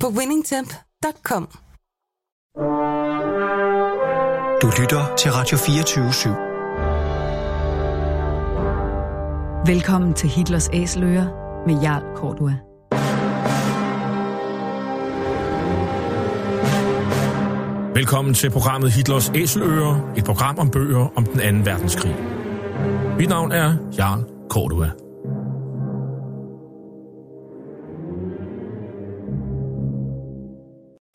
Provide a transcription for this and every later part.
på winningtemp.com. Du lytter til Radio 24 /7. Velkommen til Hitlers Æseløer med Jarl Kortua. Velkommen til programmet Hitlers Æseløer, et program om bøger om den anden verdenskrig. Mit navn er Jarl Kortua.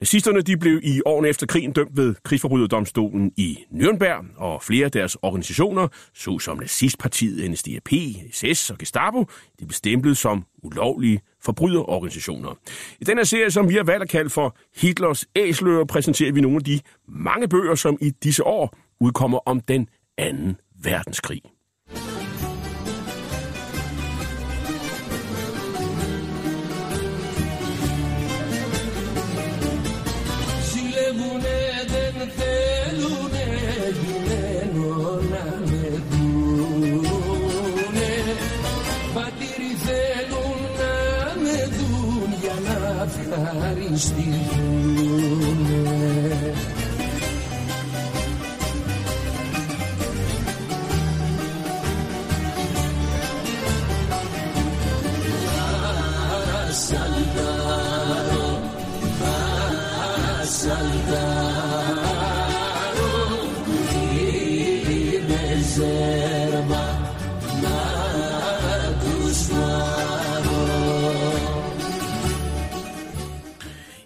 Nazisterne de blev i årene efter krigen dømt ved krigsforbryderdomstolen i Nürnberg, og flere af deres organisationer, såsom nazistpartiet NSDAP, SS og Gestapo, de blev stemplet som ulovlige forbryderorganisationer. I denne serie, som vi har valgt at kalde for Hitlers æsler, præsenterer vi nogle af de mange bøger, som i disse år udkommer om den anden verdenskrig. thirsty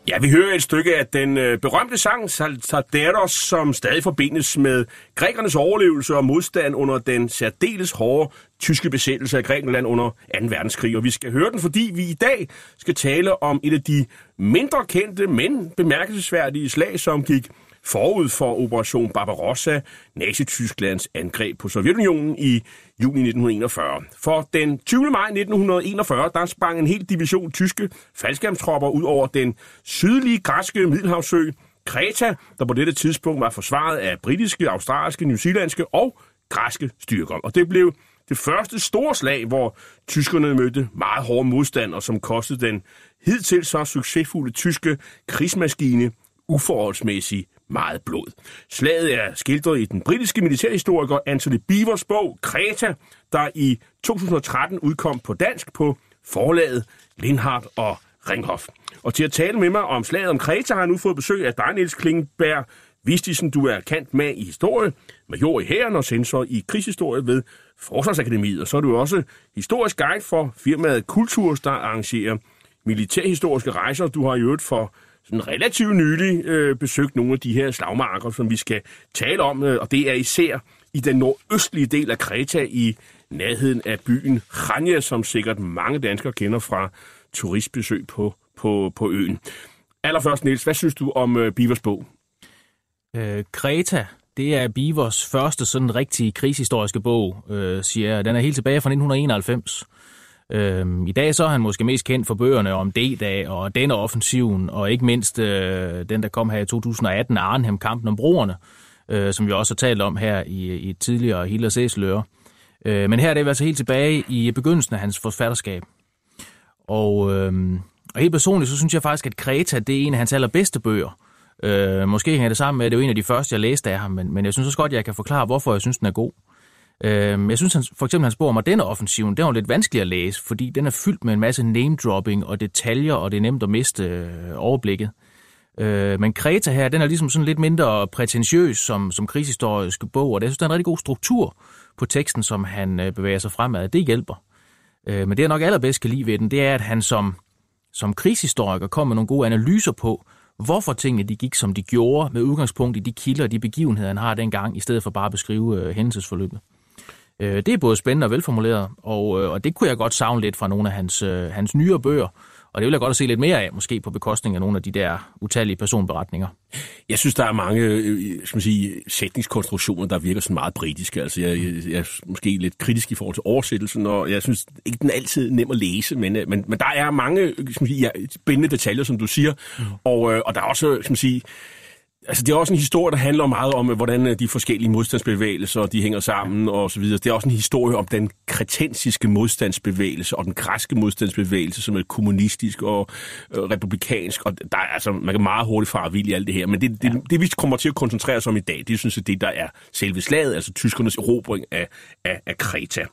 Ja, vi hører et stykke af den øh, berømte sang Saltaderos, som stadig forbindes med grækernes overlevelse og modstand under den særdeles hårde tyske besættelse af Grækenland under 2. verdenskrig. Og vi skal høre den, fordi vi i dag skal tale om et af de mindre kendte, men bemærkelsesværdige slag, som gik forud for Operation Barbarossa, Nazi-Tysklands angreb på Sovjetunionen i juni 1941. For den 20. maj 1941, der sprang en hel division tyske faldskærmstropper ud over den sydlige græske Middelhavsø, Kreta, der på dette tidspunkt var forsvaret af britiske, australske, newzealandske og græske styrker. Og det blev det første store slag, hvor tyskerne mødte meget hård modstand, og som kostede den hidtil så succesfulde tyske krigsmaskine uforholdsmæssigt meget blod. Slaget er skildret i den britiske militærhistoriker Anthony Beavers bog Kreta, der i 2013 udkom på dansk på forlaget Lindhardt og Ringhof. Og til at tale med mig om slaget om Kreta har jeg nu fået besøg af dig, Niels Klingberg Vistisen. Du er kant med i historie, major i hæren og sensor i krigshistorie ved Forsvarsakademiet. Og så er du også historisk guide for firmaet Kulturs, der arrangerer militærhistoriske rejser. Du har i øvrigt for sådan relativt nylig øh, besøgt nogle af de her slagmarker, som vi skal tale om, øh, og det er især i den nordøstlige del af Kreta i nærheden af byen Chania, som sikkert mange danskere kender fra turistbesøg på, på, på øen. Allerførst, Niels, hvad synes du om øh, Bivers bog? Øh, Kreta, det er Bivers første sådan rigtig krigshistoriske bog, øh, siger jeg. Den er helt tilbage fra 1991. Øhm, I dag så er han måske mest kendt for bøgerne om D-dag og denne offensiven, og ikke mindst øh, den, der kom her i 2018, Arnhem-kampen om broerne, øh, som vi også har talt om her i, i tidligere Hillers Æsløre. Øh, men her er det altså helt tilbage i begyndelsen af hans forfatterskab. Og, øh, og helt personligt, så synes jeg faktisk, at Kreta, det er en af hans allerbedste bøger. Øh, måske hænger det sammen med, at det er en af de første, jeg læste af ham, men, men jeg synes også godt, at jeg kan forklare, hvorfor jeg synes, den er god. Øh, jeg synes han, for eksempel, hans bog om den offensiven, den er jo lidt vanskelig at læse, fordi den er fyldt med en masse name-dropping og detaljer, og det er nemt at miste øh, overblikket. Øh, men Kreta her, den er ligesom sådan lidt mindre prætentiøs som, som krigshistorisk bog, og det, jeg synes, der er en rigtig god struktur på teksten, som han øh, bevæger sig fremad. Det hjælper. Øh, men det, jeg nok allerbedst kan lide ved den, det er, at han som, som krigshistoriker kom med nogle gode analyser på, hvorfor tingene de gik, som de gjorde, med udgangspunkt i de kilder og de begivenheder, han har dengang, i stedet for bare at beskrive øh, hændelsesforløbet. Øh, det er både spændende og velformuleret, og, øh, og det kunne jeg godt savne lidt fra nogle af hans, øh, hans nyere bøger, og det vil jeg godt at se lidt mere af, måske på bekostning af nogle af de der utallige personberetninger. Jeg synes, der er mange øh, skal man sige, sætningskonstruktioner, der virker sådan meget britiske. Altså, jeg, jeg, er måske lidt kritisk i forhold til oversættelsen, og jeg synes ikke, den er altid nem at læse, men, øh, men, men der er mange skal man sige, ja, spændende detaljer, som du siger, mm. og, øh, og der er også, skal man sige, Altså, det er også en historie, der handler meget om, hvordan øh, de forskellige modstandsbevægelser de hænger sammen og så videre. Det er også en historie om den kretensiske modstandsbevægelse og den græske modstandsbevægelse, som er kommunistisk og øh, republikansk. Og der er, altså, man kan meget hurtigt fare vild i alt det her. Men det, det, ja. det, vi kommer til at koncentrere os om i dag, det synes jeg, det der er selve slaget, altså tyskernes erobring af, af, af Kreta.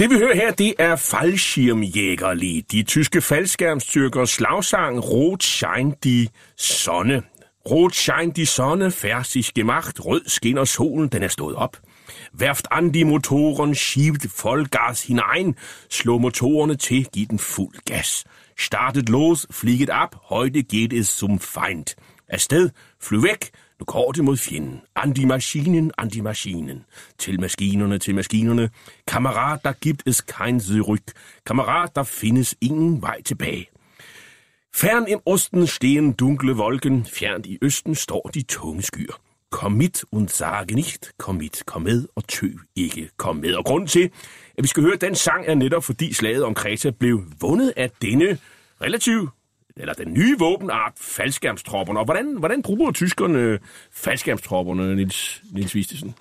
Det vi hører her, det er Fallschirmjägerli, de tyske faldskærmstyrkers slagsang Rot scheint die Sonne. Rot scheint die Sonne, færdig gemacht, rød skinner solen, den er stået op. Werft an die Motoren, schiebt Vollgas hinein, slå motorerne til, giv den fuld gas. Startet los, flieget ab, heute geht es zum Feind. Afsted, fly væk, nu går det mod fjenden. An die Maschinen, an die Maschinen. Til maskinerne, til maskinerne. Kammerat, der gibt es kein Zurück. Kammerat, der findes ingen vej tilbage. Fern im Osten stehen dunkle Wolken, fjernt i Østen står de tunge skyer. Kom mit und sage nicht, kom mit, kom med og tøv ikke, kom med. Og grund til, at vi skal høre den sang, er netop fordi slaget om Kreta blev vundet af denne relativt eller den nye våbenart, faldskærmstropperne. Og hvordan, hvordan bruger tyskerne øh, faldskærmstropperne, Nils, Nils Vistesen?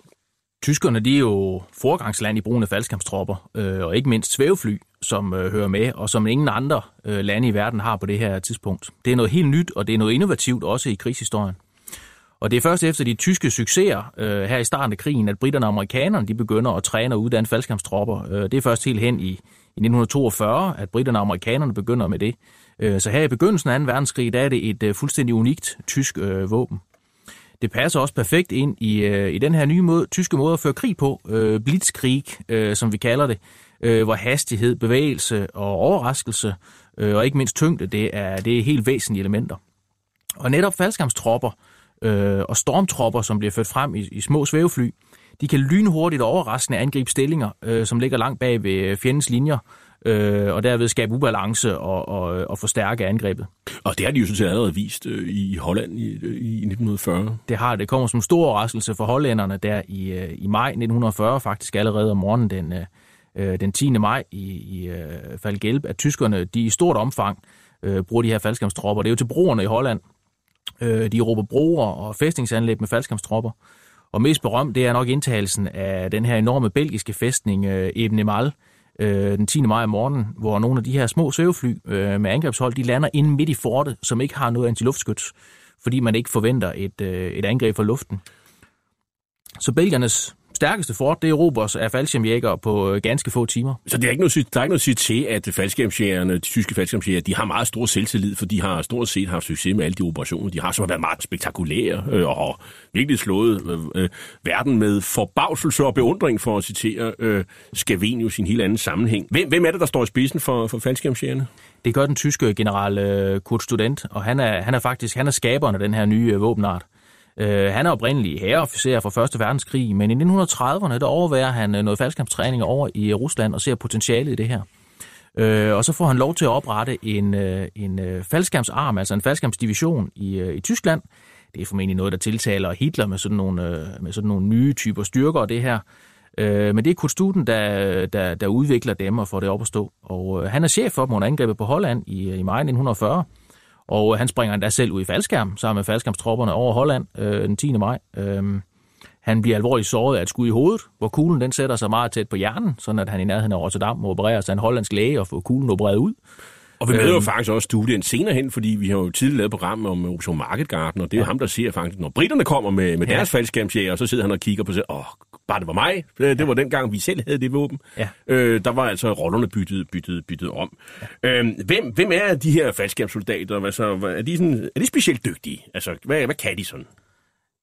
Tyskerne de er jo forgangsland i brugen af faldskærmstropper, øh, og ikke mindst svævefly, som øh, hører med, og som ingen andre øh, lande i verden har på det her tidspunkt. Det er noget helt nyt, og det er noget innovativt også i krigshistorien. Og det er først efter de tyske succeser øh, her i starten af krigen, at britterne og amerikanerne de begynder at træne og uddanne faldskærmstropper. Øh, det er først helt hen i, i 1942, at britterne og amerikanerne begynder med det. Øh, så her i begyndelsen af 2. verdenskrig, der er det et øh, fuldstændig unikt tysk øh, våben. Det passer også perfekt ind i, øh, i den her nye måde, tyske måde at føre krig på, øh, blitzkrig, øh, som vi kalder det, øh, hvor hastighed, bevægelse og overraskelse, øh, og ikke mindst tyngde, det er, det er helt væsentlige elementer. Og netop faldskærmstropper øh, og stormtropper, som bliver ført frem i, i små svævefly, de kan lynhurtigt og overraskende angribe stillinger, øh, som ligger langt bag ved øh, fjendens linjer, øh, og derved skabe ubalance og, og, og forstærke angrebet. Og det har de jo sådan set allerede vist øh, i Holland i, i 1940. Det har det. kommer som stor overraskelse for hollænderne der i, øh, i maj 1940, faktisk allerede om morgenen den, øh, den 10. maj i, i øh, Falgelb, at tyskerne de i stort omfang øh, bruger de her faldskærmstropper. Det er jo til broerne i Holland. Øh, de råber broer og fæstningsanlæg med faldskærmstropper. Og mest berømt, det er nok indtagelsen af den her enorme belgiske fæstning øh, Ebenemal, øh, den 10. maj om morgenen, hvor nogle af de her små søvefly øh, med angrebshold, de lander inde midt i fortet, som ikke har noget antiluftskyts, fordi man ikke forventer et, øh, et angreb fra luften. Så belgernes stærkeste fort, det erobres af faldskærmjægere på øh, ganske få timer. Så det er ikke noget, der er ikke noget at sige til, at faldskærmsjægerne, de tyske faldskærmsjægere, de har meget stor selvtillid, for de har stort set haft succes med alle de operationer, de har, som har været meget spektakulære øh, og virkelig slået øh, øh, verden med forbavselse og beundring, for at citere øh, Scavenius i en helt anden sammenhæng. Hvem, hvem er det, der står i spidsen for, for faldskærmsjægerne? Det gør den tyske general øh, Kurt Student, og han er, han er faktisk han er skaberen af den her nye øh, våbenart. Øh, han er oprindelig herreofficer fra Første Verdenskrig, men i 1930'erne der overværer han øh, noget faldskærmstræning over i Rusland og ser potentialet i det her. Øh, og så får han lov til at oprette en, øh, en øh, faldskærmsarm, altså en faldskærmsdivision i, i Tyskland. Det er formentlig noget, der tiltaler Hitler med sådan nogle, med sådan nogle nye typer styrker og det her. Øh, men det er Kurt Studen, der, der, der udvikler dem og får det op at stå. Og øh, han er chef for dem under angrebet på Holland i, i maj 1940. Og øh, han springer endda selv ud i faldskærm, sammen med faldskærmstropperne over Holland øh, den 10. maj. Øh, han bliver alvorligt såret af et skud i hovedet, hvor kuglen den sætter sig meget tæt på hjernen, sådan at han i nærheden af Rotterdam må operere sig en hollandsk læge og få kuglen opereret ud. Og vi møder jo Øhm. faktisk også studien senere hen, fordi vi har jo tidligere lavet et program om Operation Market Garden, og det er ja. ham, der siger faktisk, når britterne kommer med, med Ja. deres faldskærmsjæger, så sidder han og kigger på sig, åh, bare det var mig. Det det var dengang, vi selv havde det våben. Ja. Øh, der var altså rollerne byttet, byttet, byttet om. Ja. Øh, hvem, hvem er de her faldskærmssoldater? Hvad så, hvad- er, de sådan, er de specielt dygtige? Altså, hvad, hvad kan de sådan?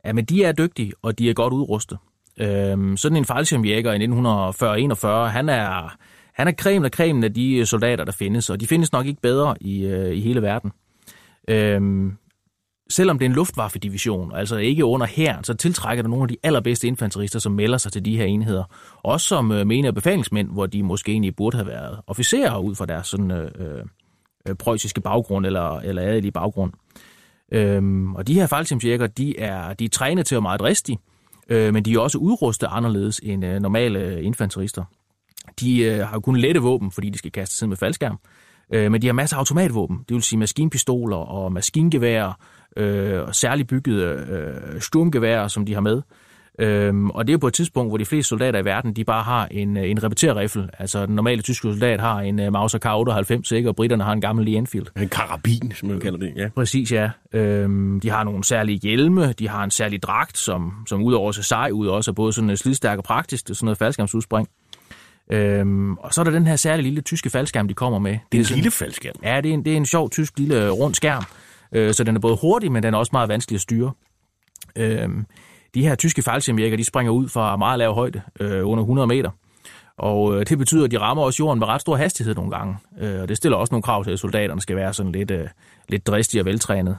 Ja, men de er dygtige, og de er godt udrustet. Øhm, sådan en faldskærmjæger i 1940-41, han er, han er cremen af cremen af de soldater, der findes, og de findes nok ikke bedre i, øh, i hele verden. Øhm, selvom det er en luftwaffedivision, altså ikke under hæren, så tiltrækker det nogle af de allerbedste infanterister, som melder sig til de her enheder. Også som øh, mener befalingsmænd, hvor de måske egentlig burde have været officerer ud fra deres sådan, øh, øh, øh preussiske baggrund eller, eller adelige baggrund. Øhm, og de her faldskærmsjæger, de er, de er trænet til at være meget dristige, øh, men de er også udrustet anderledes end øh, normale øh, infanterister. De øh, har kun lette våben, fordi de skal kaste sig med faldskærm, øh, men de har masser af automatvåben, det vil sige maskinpistoler og maskingeværer, øh, særligt byggede øh, sturmgeværer, som de har med. Øhm, og det er på et tidspunkt, hvor de fleste soldater i verden, de bare har en, øh, en repeterrifle. Altså den normale tyske soldat har en uh, Mauser K98, ikke? og britterne har en gammel Lee Enfield. En karabin, som man kalder det, ja. Præcis, ja. Øhm, de har nogle særlige hjelme, de har en særlig dragt, som, som udover se sej ud, også er både sådan øh, slidstærk og praktisk, det er sådan noget faldskærmsudspring. Øhm, og så er der den her særlige lille tyske faldskærm, de kommer med. Det er en sådan- lille faldskærm. Ja, det er en, det er en sjov tysk lille rund skærm, øh, så den er både hurtig, men den er også meget vanskelig at styre. Øhm, de her tyske faldskærmjæger, de springer ud fra meget lav højde, øh, under 100 meter. Og øh, det betyder, at de rammer også jorden med ret stor hastighed nogle gange. Øh, og det stiller også nogle krav til, at soldaterne skal være sådan lidt, øh, lidt dristige og veltrænet.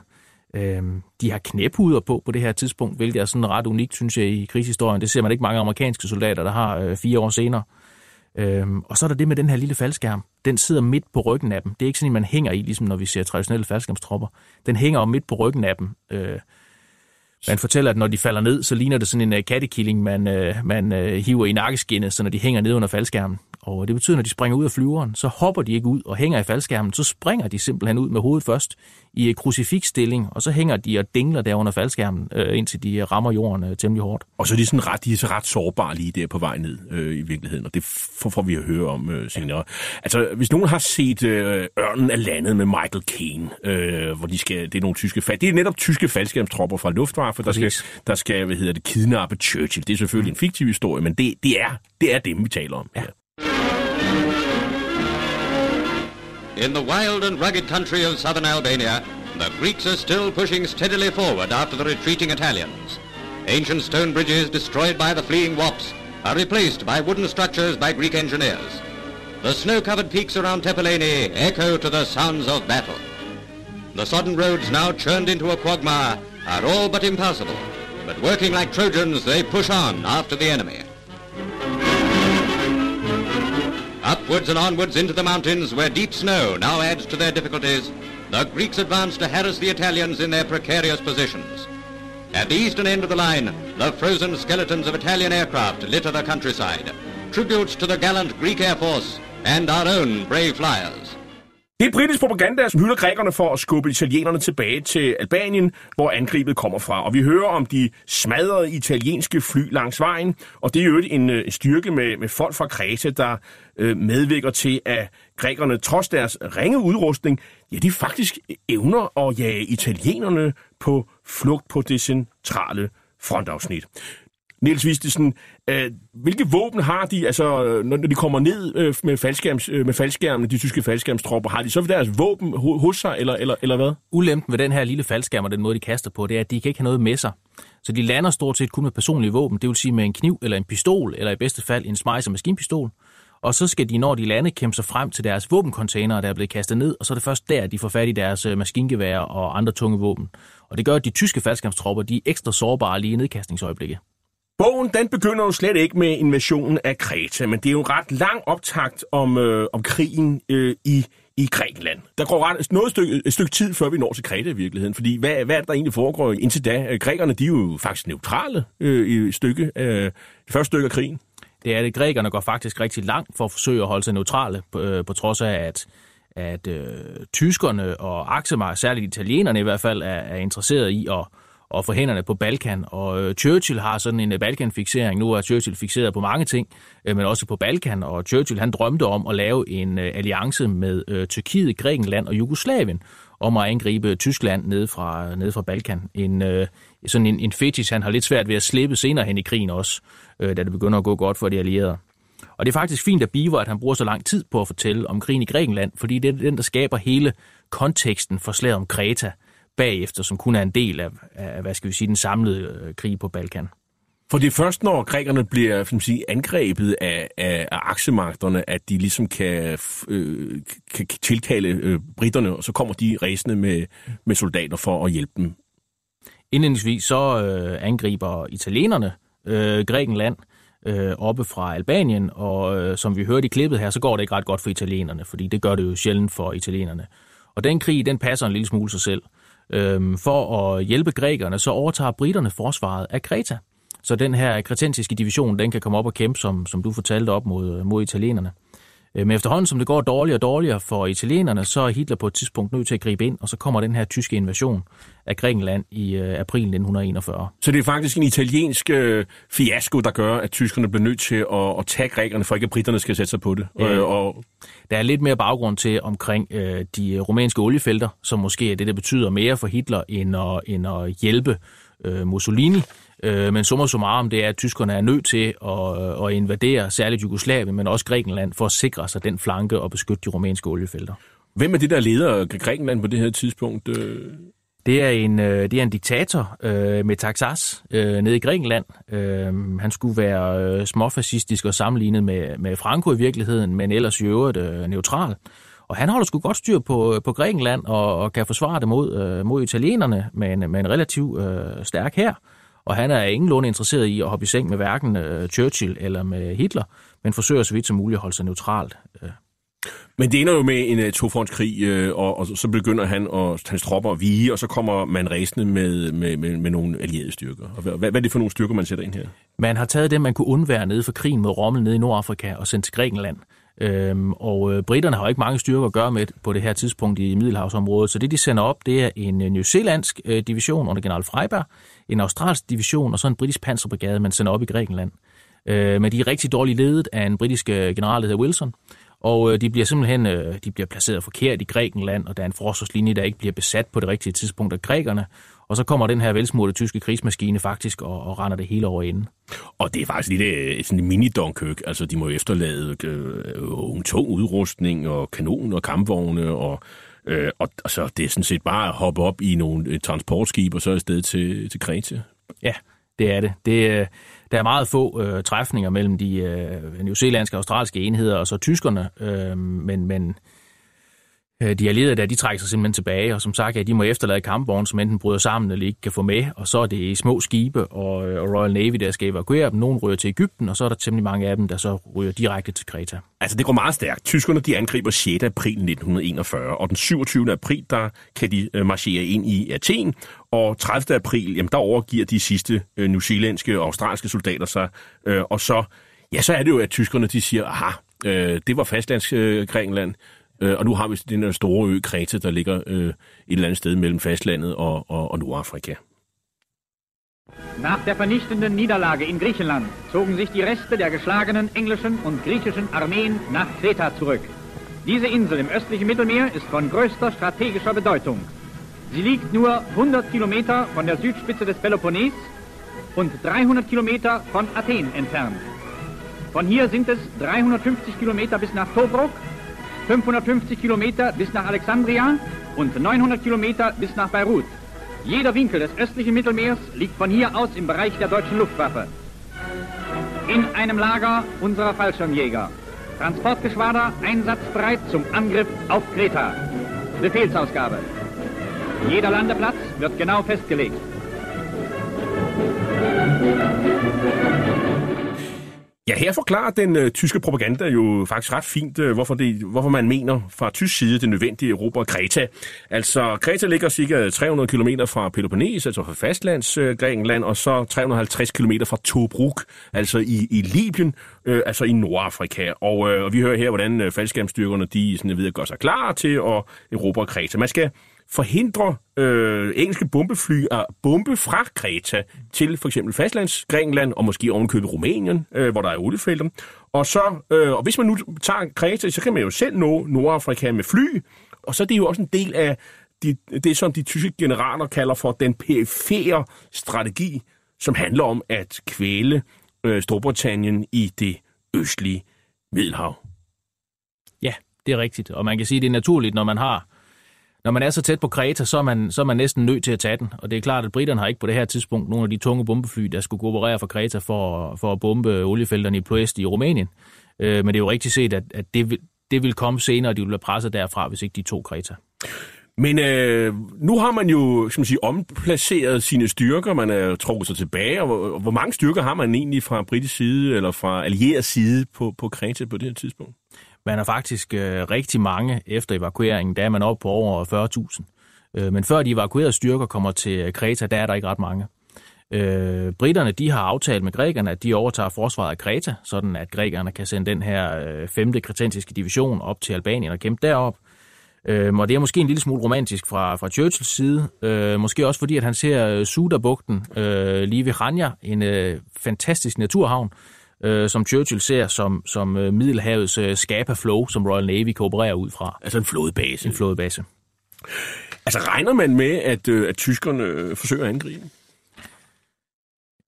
Øh, de har knæpuder på på det her tidspunkt, hvilket er sådan ret unikt, synes jeg, i krigshistorien. Det ser man ikke mange amerikanske soldater, der har øh, fire år senere. Øhm, og så er der det med den her lille faldskærm. Den sidder midt på ryggen af dem. Det er ikke sådan, man hænger i, ligesom når vi ser traditionelle faldskærmstropper. Den hænger om midt på ryggen af dem. Øh, man fortæller, at når de falder ned, så ligner det sådan en uh, kattekilling, man, uh, man uh, hiver i nakkeskinnet, så når de hænger ned under faldskærmen. Og det betyder, at når de springer ud af flyveren, så hopper de ikke ud og hænger i faldskærmen, så springer de simpelthen ud med hovedet først i krucifikstilling, og så hænger de og dingler der under faldskærmen, uh, indtil de uh, rammer jorden uh, temmelig hårdt. Og så er de, sådan ret, de er så ret sårbare lige der på vej ned øh, i virkeligheden, og det får, får vi at høre om øh, senere. Altså, hvis nogen har set øh, Ørnen af landet med Michael Caine, øh, hvor de skal, det er nogle tyske fald, det er netop tyske faldskærmstropper fra Luftwaffe, der skal, der skal, hvad hedder det, kidnappe Churchill. Det er selvfølgelig en fiktiv historie, men det, det, er, det er dem, vi taler om. Ja. In the wild and rugged country of southern Albania, the Greeks are still pushing steadily forward after the retreating Italians. Ancient stone bridges destroyed by the fleeing Wops are replaced by wooden structures by Greek engineers. The snow-covered peaks around Tepeleni echo to the sounds of battle. The sodden roads now churned into a quagmire are all but impassable, but working like Trojans, they push on after the enemy. Upwards and onwards into the mountains where deep snow now adds to their difficulties, the Greeks advance to harass the Italians in their precarious positions. At the eastern end of the line, the frozen skeletons of Italian aircraft litter the countryside, tributes to the gallant Greek Air Force and our own brave flyers. Det er britisk propaganda, som hylder grækerne for at skubbe italienerne tilbage til Albanien, hvor angrebet kommer fra. Og vi hører om de smadrede italienske fly langs vejen, og det er jo en øh, en styrke med, med folk fra Kreta, der øh, medvirker til, at grækerne trods deres ringe udrustning, ja, de faktisk evner at jage italienerne på flugt på det centrale frontafsnit. Niels Vistesen, øh, hvilke våben har de, altså øh, når de kommer ned øh, med, faldskærms, øh, med faldskærmene, de tyske faldskærmstropper, har de så deres våben ho- hos sig, eller, eller, eller hvad? Ulempen ved den her lille faldskærm og den måde, de kaster på, det er, at de kan ikke have noget med sig. Så de lander stort set kun med personlige våben, det vil sige med en kniv eller en pistol, eller i bedste fald en smejs- og maskinpistol. Og så skal de, når de lander, kæmpe sig frem til deres våbencontainere, der er blevet kastet ned, og så er det først der, de får fat i deres øh, maskingevær og andre tunge våben. Og det gør, at de tyske faldskærmstropper, de er ekstra sårbare lige i nedkastningsøjeblikket. Bogen den begynder jo slet ikke med invasionen af Kreta, men det er jo en ret lang optakt om, øh, om krigen øh, i, i Grækenland. Der går ret noget stykke, et stykke tid, før vi når til Kreta i virkeligheden, fordi hvad, hvad er det, der egentlig foregår indtil da? Øh, grækerne de er jo faktisk neutrale øh, i stykke, øh, det første stykke af krigen. Det er det. Grækerne går faktisk rigtig langt for at forsøge at holde sig neutrale, på, øh, på trods af, at, at øh, tyskerne og aksemar, særligt italienerne i hvert fald, er, er interesseret i at, og få hænderne på Balkan. Og øh, Churchill har sådan en øh, Balkan-fixering. Nu er Churchill fixeret på mange ting, øh, men også på Balkan. Og Churchill han drømte om at lave en øh, alliance med øh, Tyrkiet, Grækenland og Jugoslavien om at angribe Tyskland ned fra, ned fra Balkan. En, øh, sådan en, en fetish, han har lidt svært ved at slippe senere hen i krigen også, øh, da det begynder at gå godt for de allierede. Og det er faktisk fint at Biver, at han bruger så lang tid på at fortælle om krigen i Grækenland, fordi det er den, der skaber hele konteksten for slaget om Kreta bagefter, som kun er en del af, af hvad skal vi sige, den samlede øh, krig på Balkan. For det er først, når grækerne bliver som sige, angrebet af, af, af aksemagterne, at de ligesom kan, øh, kan tilkalde øh, britterne, og så kommer de ræsende med, med soldater for at hjælpe dem. Indledningsvis så øh, angriber italienerne øh, Grækenland øh, oppe fra Albanien, og øh, som vi hørte i klippet her, så går det ikke ret godt for italienerne, fordi det gør det jo sjældent for italienerne. Og den krig, den passer en lille smule sig selv. Øhm, for at hjælpe grækerne, så overtager britterne forsvaret af Kreta. Så den her kretensiske division, den kan komme op og kæmpe, som, som du fortalte, op mod, øh, mod italienerne. Men efterhånden, som det går dårligere og dårligere for italienerne, så er Hitler på et tidspunkt nødt til at gribe ind, og så kommer den her tyske invasion af Grækenland i øh, april 1941. Så det er faktisk en italiensk øh, fiasko, der gør, at tyskerne bliver nødt til at, at tage grækerne, for ikke at britterne skal sætte sig på det. Ja. Øh, og, Der er lidt mere baggrund til omkring øh, de rumænske oliefelter, som måske er det, der betyder mere for Hitler, end at, end at hjælpe øh, Mussolini. Øh, men summa summarum, det er, at tyskerne er nødt til at, at invadere særligt Jugoslavien, men også Grækenland, for at sikre sig den flanke og beskytte de rumænske oliefelter. hvem er det, der leder Grækenland på det her tidspunkt? Øh, Det er en, øh, det er en diktator, øh, Metaxas, øh, nede i Grækenland. Øh, han skulle være øh, småfascistisk og sammenlignet med, med Franco i virkeligheden, men ellers i øvrigt øh, neutral. Og han holder sgu godt styr på, på Grækenland og, og kan forsvare det mod, øh, mod italienerne med en, med en relativt øh, stærk her. Og han er ingenlunde interesseret i at hoppe i seng med hverken øh, Churchill eller med Hitler, men forsøger så vidt som muligt at holde sig neutralt. Øh, Men det ender jo med en uh, tofrontskrig, øh, og, og så begynder han og hans tropper at vige, og så kommer man ræsende med, med, med, med nogle allierede styrker. Og hvad, hvad er det for nogle styrker, man sætter ind her? Man har taget dem, man kunne undvære nede for krigen mod Rommel nede i Nordafrika og sendt til Grækenland. Øhm, og øh, britterne har jo ikke mange styrker at gøre med på det her tidspunkt i Middelhavsområdet, så det de sender op, det er en øh, newzealandsk øh, division under general Freiberg, en australsk division og så en britisk panserbrigade, man sender op i Grækenland. Øh, men de er rigtig dårligt ledet af en britisk øh, general, der hedder Wilson, og øh, de bliver simpelthen øh, de bliver placeret forkert i Grækenland, og der er en forsvarslinje, der ikke bliver besat på det rigtige tidspunkt af grækerne. Og så kommer den her velsmurte tyske krigsmaskine faktisk og, og render det hele over inden. Og det er faktisk lidt øh, sådan en mini Dunkirk. Altså, de må efterlade øh, tung udrustning og kanoner og kampvogne, og, øh, og altså, det er sådan set bare at hoppe op i nogle øh, transportskib, og så afsted til, til Kreta. Ja, det er det. det øh, der er meget få øh, træfninger mellem de øh, newzealandske og australske enheder og så tyskerne, øh, men, men øh, Øh, de allierede der, de trækker sig simpelthen tilbage, og som sagt, ja, de må efterlade kampvogne, som enten bryder sammen eller ikke kan få med, og så er det i små skibe, og, øh, og Royal Navy, der skal evakuere dem. Nogle ryger til Ægypten, og så er der temmelig mange af dem, der så ryger direkte til Kreta. Altså, det går meget stærkt. Tyskerne, de angriber 6. april 1941, og den 27. april, der kan de øh, marchere ind i Athen, og 30. april, jamen, der overgiver de sidste øh, newzealandske og australske soldater sig, øh, og så, ja, så er det jo, at tyskerne, de siger, aha, øh, det var fastlands øh, Grækenland, øh, og nu har vi den der store ø Kreta, der ligger øh, et eller andet sted mellem fastlandet og, og, og Nordafrika. Nach der vernichtenden Niederlage in Griechenland zogen sich die Reste der geschlagenen englischen und griechischen Armeen nach Kreta zurück. Diese Insel im östlichen Mittelmeer ist von größter strategischer Bedeutung. Sie liegt nur 100 Kilometer von der Südspitze des Peloponnes und 300 Kilometer von Athen entfernt. Von hier sind es 350 Kilometer bis nach Tobruk, 550 Kilometer bis nach Alexandria und 900 Kilometer bis nach Beirut. Jeder Winkel des östlichen Mittelmeers liegt von hier aus im Bereich der deutschen Luftwaffe. In einem Lager unserer Fallschirmjäger Transportgeschwader einsatzbereit zum Angriff auf Kreta. Befehlsausgabe. Jeder Landeplatz wird genau festgelegt. Ja, her forklarer den øh, tyske propaganda jo faktisk ret fint, øh, hvorfor, det, hvorfor man mener fra tysk side, det nødvendige Europa Kreta. Altså, Kreta ligger cirka 300 km fra Peloponnes, altså fra fastlands øh, Grækenland, og så 350 km fra Tobruk, altså i, i Libyen, øh, altså i Nordafrika. Og, øh, og vi hører her, hvordan øh, faldskærmstyrkerne, de sådan, ved at gøre sig klar til at erobre Kreta. Man skal forhindre øh, engelske bombefly at bombe fra Kreta til for eksempel fastlands Grækenland og måske ovenkøbet Rumænien, øh, hvor der er oliefelter. Og, så, øh, og hvis man nu tager Kreta, så kan man jo selv nå Nordafrika med fly, og så er det jo også en del af de, det, som de tyske generaler kalder for den perifære strategi, som handler om at kvæle øh, Storbritannien i det østlige Middelhav. Ja, det er rigtigt. Og man kan sige, at det er naturligt, når man har når man er så tæt på Kreta, så er, man, så er man næsten nødt til at tage den. Og det er klart, at britterne har ikke på det her tidspunkt nogle af de tunge bombefly, der skulle operere fra Kreta for, for at bombe oliefelterne i Ploest i Rumænien. Øh, men det er jo rigtigt set, at, at det, vil, det vil komme senere, og de vil blive presset derfra, hvis ikke de to Kreta. Men øh, nu har man jo skal man sige, omplaceret sine styrker, man er trukket sig tilbage, og hvor, hvor mange styrker har man egentlig fra britisk side, eller fra allieret side på, på Kreta på det her tidspunkt? Man er faktisk øh, rigtig mange efter evakueringen, der er man oppe på over 40.000. Øh, men før de evakuerede styrker kommer til øh, Kreta, der er der ikke ret mange. Øh, britterne de har aftalt med grækerne, at de overtager forsvaret af Kreta, sådan at grækerne kan sende den her øh, 5. kretensiske division op til Albanien og kæmpe derop. Øh, og det er måske en lille smule romantisk fra, fra Churchills side. Øh, måske også fordi, at han ser øh, Sudabugten øh, lige ved Ranja, en øh, fantastisk naturhavn, øh, som Churchill ser som, som øh, Middelhavets øh, Scapa Flow, som Royal Navy kan operere ud fra. Altså en flådebase. En flådebase. Altså regner man med, at, øh, at tyskerne øh, forsøger at angribe?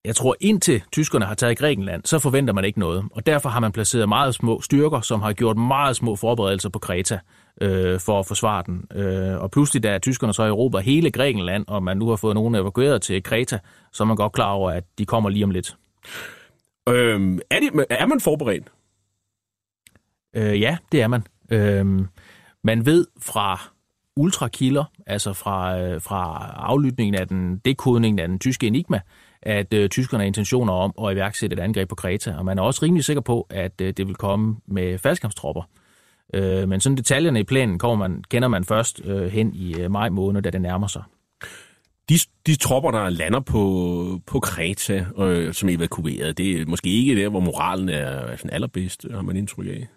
Jeg tror, indtil tyskerne har taget Grækenland, så forventer man ikke noget. Og derfor har man placeret meget små styrker, som har gjort meget små forberedelser på Kreta øh, for at forsvare den. Øh, og pludselig, da tyskerne så erobrer hele Grækenland, og man nu har fået nogen evakueret til Kreta, så er man godt klar over, at de kommer lige om lidt. Øhm, er, det, er man forberedt? Øh, ja, det er man. Øhm, man ved fra ultrakilder, altså fra, øh, fra aflytningen af den, dekodningen af den tyske enigma, at øh, tyskerne har intentioner om at iværksætte et angreb på Kreta, og man er også rimelig sikker på, at øh, det vil komme med faldskampstropper. Øh, men sådan detaljerne i planen kommer man, kender man først øh, hen i øh, maj måned, da det nærmer sig. De, de tropper, der lander på, på Kreta, øh, som er evakueret, det er måske ikke der, hvor moralen er, er sådan allerbedst, har man indtryk af.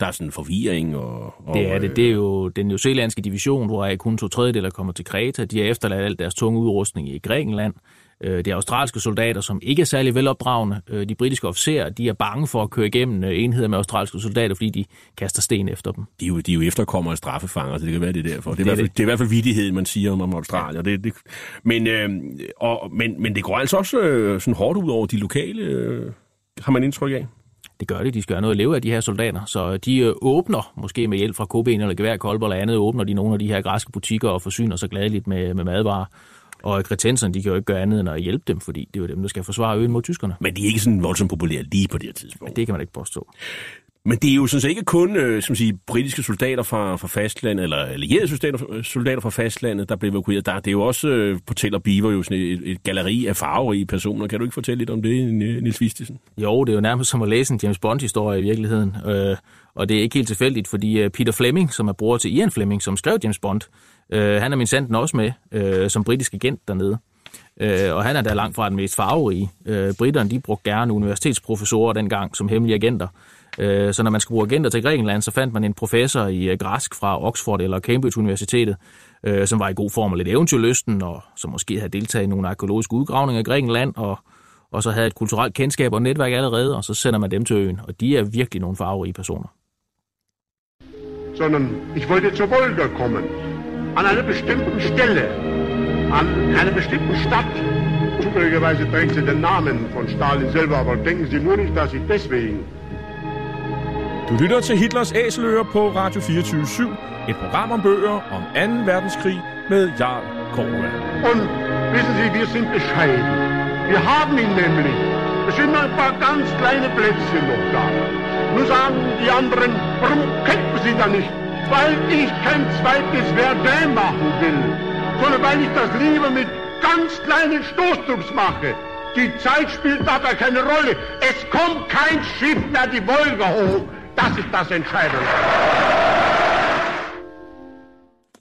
Der er sådan en forvirring. Og, og, Det er det. Det er jo den newzealandske division, hvor kun to tredjedel kommer til Kreta. De har efterladt alt deres tunge udrustning i Grækenland. Øh, Det er australske soldater, som ikke er særlig velopdragende. Øh, De britiske officerer, de er bange for at køre igennem øh, enheder med australske soldater, fordi de kaster sten efter dem. De er, jo, de er jo efterkommere af straffefanger, så det kan være, det er derfor. Det er, Det er i, hvert fald, det. det er i hvert fald vidighed, man siger om, om Australien. Det, det, men, øh, og, men, men det går altså også øh, sådan hårdt ud over de lokale, øh, har man indtryk af. Det gør det. De skal have noget at leve af, de her soldater. Så de åbner, måske med hjælp fra koben eller geværkolber eller andet, åbner de nogle af de her græske butikker og forsyner sig gladeligt med, med madvarer. Og kretenserne, de kan jo ikke gøre andet end at hjælpe dem, fordi det er jo dem, der skal forsvare øen mod tyskerne. Men de er ikke sådan voldsomt populære lige på det her tidspunkt. Det kan man ikke påstå. Men det er jo sådan set ikke kun øh, som sige, britiske soldater fra, fra fastlandet, eller allierede soldater, soldater fra fastlandet, der blev evakueret. Der, det er jo også øh, på Tel Aviv jo sådan et, et galleri af farverige personer. Kan du ikke fortælle lidt om det, Nils Vistisen? Jo, det er jo nærmest som at læse en James Bond-historie i virkeligheden. Øh, og det er ikke helt tilfældigt, fordi øh, Peter Fleming, som er bror til Ian Fleming, som skrev James Bond, øh, han er min sanden også med øh, som britisk agent dernede. Øh, og han er da langt fra den mest farverige. Øh, britterne, de brugte gerne universitetsprofessorer dengang som hemmelige agenter. Øh, så når man skulle bruge agenter til Grækenland, så fandt man en professor i øh, græsk fra Oxford eller Cambridge Universitetet, øh, som var i god form og lidt eventyrlysten, og som måske havde deltaget i nogle arkeologiske udgravninger i Grækenland, og, og så havde et kulturelt kendskab og netværk allerede, og så sender man dem til øen. Og de er virkelig nogle farverige personer. sondern ich wollte zur Wolga kommen. An einer bestimmten Stelle, an einer bestimmten Stadt. Zufälligerweise trägt sie den Namen von Stalin selber, aber denken Sie nur nicht, dass ich deswegen. Du lytter til Hitlers Æseløer på Radio 24 Et program om bøger om 2. verdenskrig med Jarl Korva. Und wissen Sie, wir sind bescheiden. Wir haben ihn nämlich. Es sind noch ein paar ganz kleine Plätzchen noch da. Nun sagen die anderen, warum kämpfen Sie da nicht? Weil ich kein zweites Verdun machen will, sondern weil ich das lieber mit ganz kleinen Stoßtrupps mache. Die Zeit spielt dabei keine Rolle. Es kommt kein Schiff mehr die Wolga hoch. Das ist das Entscheidende.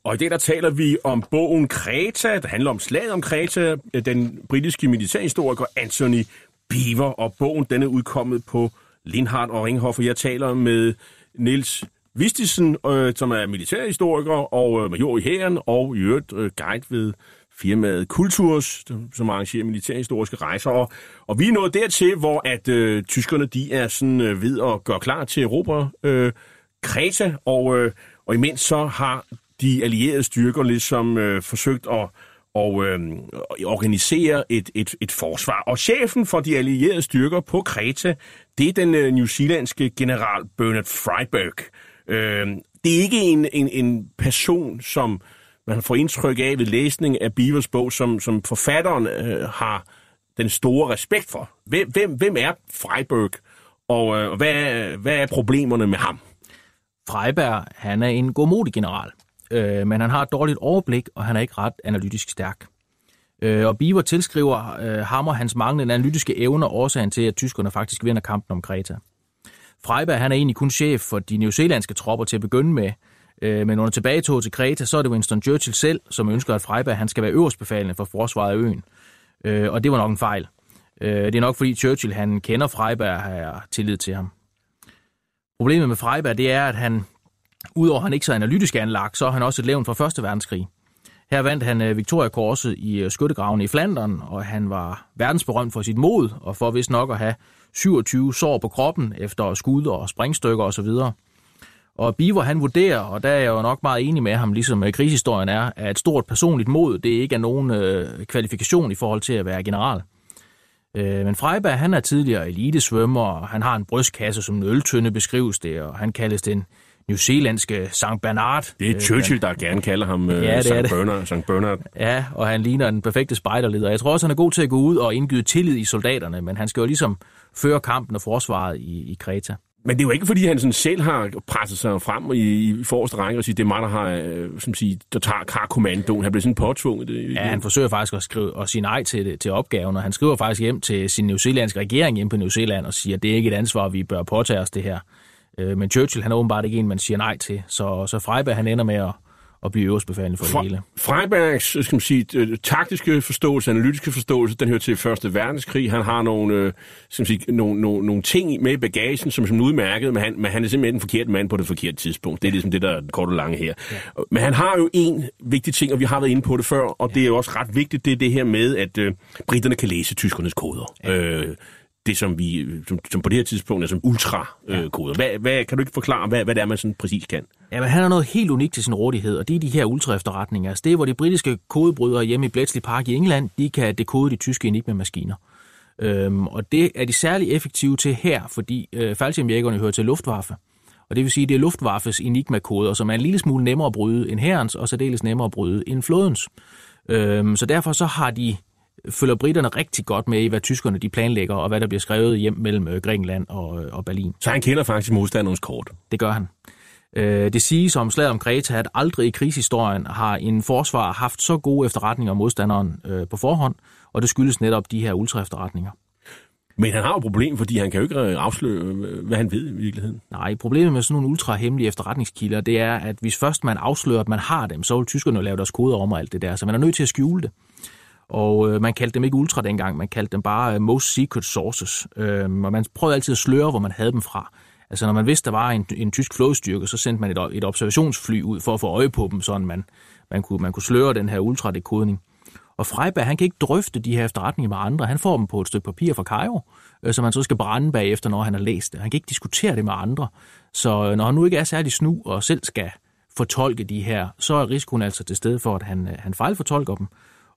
Og i dag der taler vi om bogen Kreta, der handler om slaget om Kreta, den britiske militærhistoriker Anthony Beaver, og bogen den er udkommet på Lindhardt og Ringhof, og jeg taler med Niels Vistisen, øh, som er militærhistoriker og øh, major i hæren, og i øvrigt øh, guide ved firmaet Kulturs, som arrangerer militærhistoriske rejser. Og, og vi er nået dertil, hvor at øh, tyskerne de er sådan øh, ved at gøre klar til Europa øh, Kreta, og, øh, og imens så har de allierede styrker ligesom øh, forsøgt at og øh, organisere et, et, et forsvar. Og chefen for de allierede styrker på Kreta, det er den øh, new zealandske general Bernard Freiberg. Øh, det er ikke en, en, en person, som man får indtryk af ved læsning af Beavers bog, som, som forfatteren øh, har den store respekt for. Hvem, hvem, hvem er Freiberg, og øh, hvad, er, hvad er problemerne med ham? Freiberg, han er en godmodig general, øh, men han har et dårligt overblik, og han er ikke ret analytisk stærk. Øh, og Beaver tilskriver øh, ham og hans manglende analytiske evner årsagen til, at tyskerne faktisk vinder kampen om Kreta. Freiberg han er egentlig kun chef for de newzealandske tropper til at begynde med, øh, men under tilbagetog til Kreta, så er det Winston Churchill selv, som ønsker, at Freiberg han skal være øverstbefalende for forsvaret af øen. Øh, og det var nok en fejl. Øh, det er nok fordi Churchill han kender Freiberg og har tillid til ham. Problemet med Freiberg, det er, at han, udover at han ikke så analytisk anlagt, så er han også et levn fra 1. verdenskrig. Her vandt han øh, Victoria Korset i øh, skyttegraven i Flandern, og han var verdensberømt for sit mod, og for vist nok at have 27 sår på kroppen efter skud og springstykker osv. Og Biver han vurderer, og der er jeg jo nok meget enig med ham, ligesom øh, krigshistorien er, at et stort personligt mod, det ikke er nogen øh, kvalifikation i forhold til at være general. Øh, men Freiberg, han er tidligere elitesvømmer, og han har en brystkasse som en øltønde, beskrives det, og han kaldes den New Zealandske St. Bernard. Det er Churchill, der gerne kalder ham øh, Ja, St. er. Bernard. St. Bernard. Ja, og han ligner den perfekte spejderleder. Jeg tror også, han er god til at gå ud og indgyde tillid i soldaterne, men han skal jo ligesom føre kampen og forsvaret i, i Kreta. Men det er jo ikke, fordi han sådan selv har presset sig frem i, i forreste række og sige, det er mig, der, har, øh, som siger, der tager har kommandoen. Han bliver sådan påtvunget. Det, Ja, han forsøger faktisk at, skrive, at sige nej til, det- til opgaven, og han skriver faktisk hjem til sin newzealandske regering hjemme på New Zealand og siger, det er ikke et ansvar, vi bør påtage os det her. Øh, Men Churchill, han er åbenbart ikke en, man siger nej til, så, så Freiberg, han ender med at, at blive øverstbefalende for det hele. Freibergs skal man sige, øh, taktiske forståelse, analytiske forståelse, den hører til Første Verdenskrig. Han har nogle, øh, skal man sige, nogle, nogle, nogle ting med i bagagen, som er udmærket, men han, men han er simpelthen den forkerte mand på det forkerte tidspunkt. Det er ligesom det, der er den korte og lange her. Ja. Men han har jo en vigtig ting, og vi har været inde på det før, og det er jo også ret vigtigt, det er det her med, at øh, britterne kan læse tyskernes koder. Ja. Øh, det, som vi som, som på det her tidspunkt er som ultra-koder. Hvad, hvad, kan du ikke forklare, hvad, hvad det er, man sådan præcis kan? Ja, men han har noget helt unikt til sin rådighed, og det er de her ultra-efterretninger. Altså det er, hvor de britiske kodebrydere hjemme i Bletchley Park i England, de kan dekode de tyske enigma-maskiner. Øhm, og det er de særlig effektive til her, fordi øh, faldskærmjægerne hører til Luftwaffe. Og det vil sige, at det er Luftwaffes enigma-koder, som er en lille smule nemmere at bryde end herrens, og særdeles nemmere at bryde end flådens. Øhm, så derfor så har de følger britterne rigtig godt med i, hvad tyskerne de planlægger, og hvad der bliver skrevet hjem mellem øh, Grækenland og, øh, og Berlin. Så han kender faktisk modstanderens kort. Det gør han. Øh, Det siges om slaget om Kreta, at aldrig i krigshistorien har en forsvar haft så gode efterretninger om modstanderen øh, på forhånd, og det skyldes netop de her ultra-efterretninger. Men han har jo et problem, fordi han kan jo ikke øh, afsløre, hvad han ved i virkeligheden. Nej, problemet med sådan nogle ultra-hemmelige efterretningskilder, det er, at hvis først man afslører, at man har dem, så vil tyskerne lave deres koder om og alt det der, så man er nødt til at skjule det. Og øh, man kaldte dem ikke ultra dengang, man kaldte dem bare øh, most secret sources. Øh, og man prøvede altid at sløre, hvor man havde dem fra. Altså når man vidste, der var en, en tysk flådestyrke, så sendte man et, et observationsfly ud for at få øje på dem, så man, man, kunne, man kunne sløre den her ultradekodning. Og Freiberg, han kan ikke drøfte de her efterretninger med andre. Han får dem på et stykke papir fra Cairo, øh, som han så skal brænde bagefter, når han har læst det. Han kan ikke diskutere det med andre. Så øh, når han nu ikke er særlig snu og selv skal fortolke de her, så er risikoen altså til stede for, at han, øh, han fejlfortolker dem.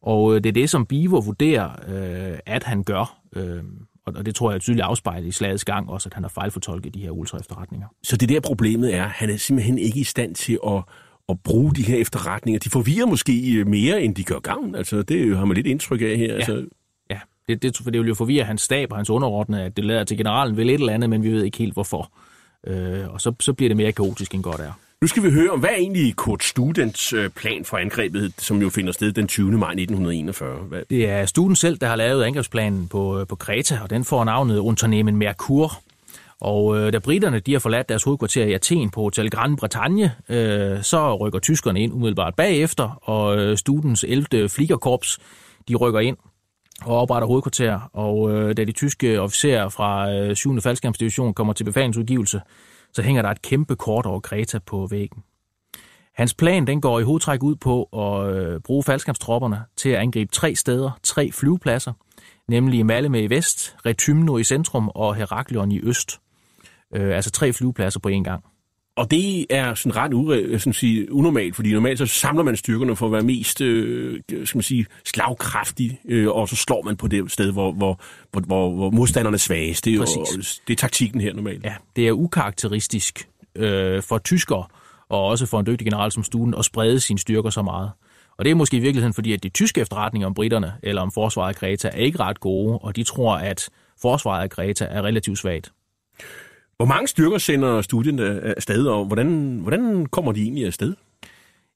Og øh, det er det, som Biver vurderer, øh, at han gør. Øh, og det tror jeg er tydeligt afspejlet i slagets gang også, at han har fejlfortolket de her ultra-efterretninger. Så det der problemet er, han er simpelthen ikke i stand til at, at bruge de her efterretninger. De forvirrer måske øh, mere, end de gør gavn. Altså, det har man lidt indtryk af her. Ja. Altså, Ja, det, det, for det vil jo forvirre hans stab og hans underordnede, at det lader til generalen vil et eller andet, men vi ved ikke helt hvorfor. Øh, og så, så bliver det mere kaotisk, end godt er. Nu skal vi høre om, hvad er egentlig Kurt Students øh, plan for angrebet, som jo finder sted den 20. maj 1941? Hvad? Det er Student selv, der har lavet angrebsplanen på, øh, på Kreta, og den får navnet Unternehmen Merkur. Og øh, da britterne de har forladt deres hovedkvarter i Athen på Hotel Grand Bretagne, øh, så rykker tyskerne ind umiddelbart bagefter, og øh, Students 11. Fliegerkorps, de rykker ind og opretter hovedkvarter. Og øh, da de tyske officerer fra øh, 7. faldskærmsdivision kommer til befalingsudgivelse, så hænger der et kæmpe kort over Kreta på væggen. Hans plan den går i hovedtræk ud på at øh, bruge faldskabstropperne til at angribe tre steder, tre flyvepladser, nemlig Malmø i vest, Retymno i centrum og Heraklion i øst. Øh, altså tre flyvepladser på én gang. Og det er sådan ret ure, sådan sige, unormalt, fordi normalt så samler man styrkerne for at være mest øh, skal man sige, slagkraftig, øh, og så slår man på det sted, hvor, hvor, hvor, hvor, hvor modstanderne er svagest. Det er, jo, det er taktikken her normalt. Ja, det er ukarakteristisk øh, for tyskere, og også for en dygtig general som Stuen, at sprede sine styrker så meget. Og det er måske i virkeligheden fordi, at de tyske efterretninger om britterne, eller om forsvaret af Kreta, er ikke ret gode, og de tror, at forsvaret af Kreta er relativt svagt. Hvor mange styrker sender studien afsted, og hvordan, hvordan kommer de egentlig afsted?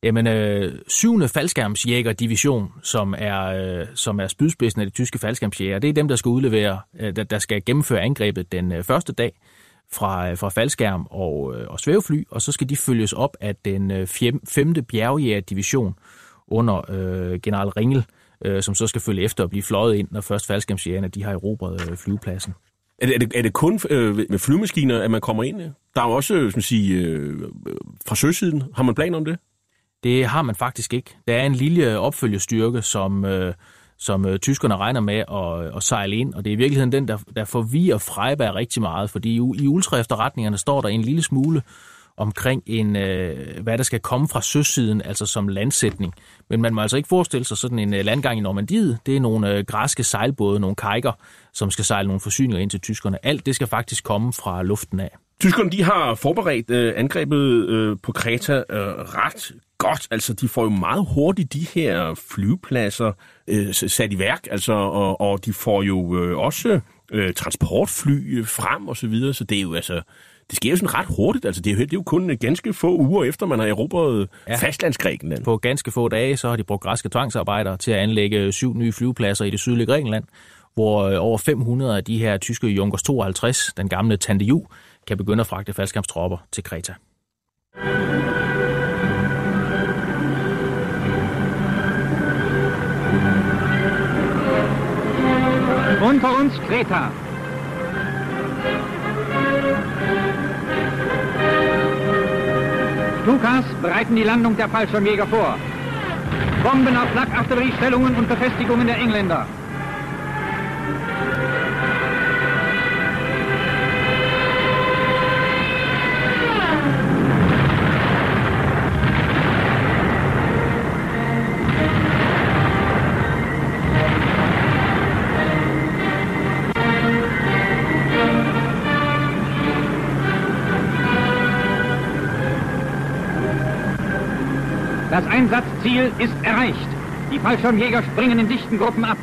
Jamen, øh, 7. faldskærmsjægerdivision, som er, øh, som er spydspidsen af de tyske faldskærmsjæger, det er dem, der skal udlevere, øh, der, der skal gennemføre angrebet den øh, første dag fra, øh, fra faldskærm og, øh, og svævefly, og så skal de følges op af den øh, 5. bjergjægerdivision under øh, general Ringel, øh, som så skal følge efter og blive fløjet ind, når først faldskærmsjægerne de har erobret øh, flyvepladsen. Er det, er det, er det kun øh, med flyvemaskiner, at man kommer ind? Der er jo også, øh, skal sige, øh, øh, fra søsiden. Har man planer om det? Det har man faktisk ikke. Der er en lille opfølgestyrke, som, øh, som øh, tyskerne regner med at, øh, at sejle ind, og det er i virkeligheden den, der, der forvirrer Freiberg rigtig meget, fordi i, i ultraefterretningerne står der en lille smule omkring, en, øh, hvad der skal komme fra søsiden, altså som landsætning. Men man må altså ikke forestille sig sådan en øh, landgang i Normandiet. Det er nogle øh, græske sejlbåde, nogle kajker, som skal sejle nogle forsyninger ind til tyskerne. Alt det skal faktisk komme fra luften af. Tyskerne de har forberedt øh, angrebet øh, på Kreta øh, ret godt. Altså, de får jo meget hurtigt de her flyvepladser øh, sat i værk, altså, og, og de får jo øh, også øh, transportfly øh, frem og så videre, så det er jo altså det sker jo sådan ret hurtigt. Altså, det, er jo, det er jo kun ganske få uger efter, man har erobret ja. fastlandsgrækenland. På ganske få dage, så har de brugt græske tvangsarbejdere til at anlægge syv nye flyvepladser i det sydlige Grækenland, hvor øh, over 500 af de her tyske Junkers 52, den gamle Tante Ju, kan begynde at fragte faldskabstropper til Kreta. Unter uns Kreta. Stukas bereiten die Landung der Fallschirmjäger vor. Bomben auf Flakartilleriestellungen und Befestigungen der Engländer. Das Einsatzziel ist erreicht. Die Fallschirmjäger springen in dichten Gruppen ab.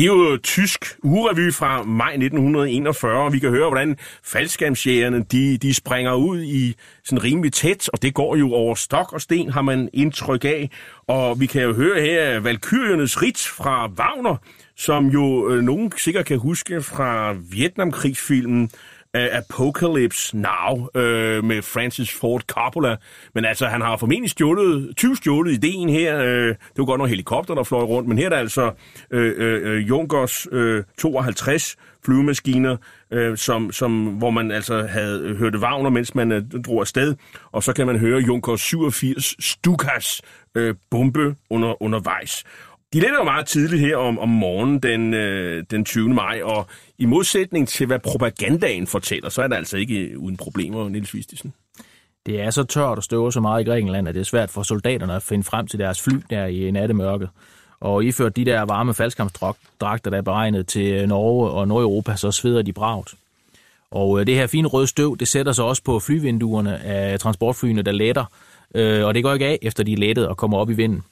Det er jo tysk urevy fra maj 1941, og vi kan høre, hvordan faldskærmsjægerne, de, de springer ud i sådan rimelig tæt, og det går jo over stok og sten, har man indtryk af. Og vi kan jo høre her Valkyriernes rit fra Wagner, som jo øh, nogen sikkert kan huske fra Vietnamkrigsfilmen uh, Apocalypse Now øh, med Francis Ford Coppola. Men altså, han har formentlig stjålet, 20 stjålet ideen her. Øh, det var godt nogle helikopter, der fløj rundt, men her er der altså øh, øh, øh Junkers øh, 52 flyvemaskiner, øh, som, som, hvor man altså havde hørt Wagner, mens man øh, drog afsted. Og så kan man høre Junkers 87 Stukas øh, bombe under, undervejs. De letter jo meget tidligt her om, om morgenen den, øh, den 20. maj, og i modsætning til, hvad propagandaen fortæller, så er det altså ikke øh, uden problemer, Niels Vistisen. Det er så tørt og støver så meget i Grækenland, at det er svært for soldaterne at finde frem til deres fly der i nattemørket. Og iført de der varme faldskampsdragter, der er beregnet til øh, Norge og Nordeuropa, så sveder de bragt. Og øh, det her fine røde støv, det sætter sig også på flyvinduerne af transportflyene, der letter. Og det går ikke af, efter de er lettet og kommer op i vinden.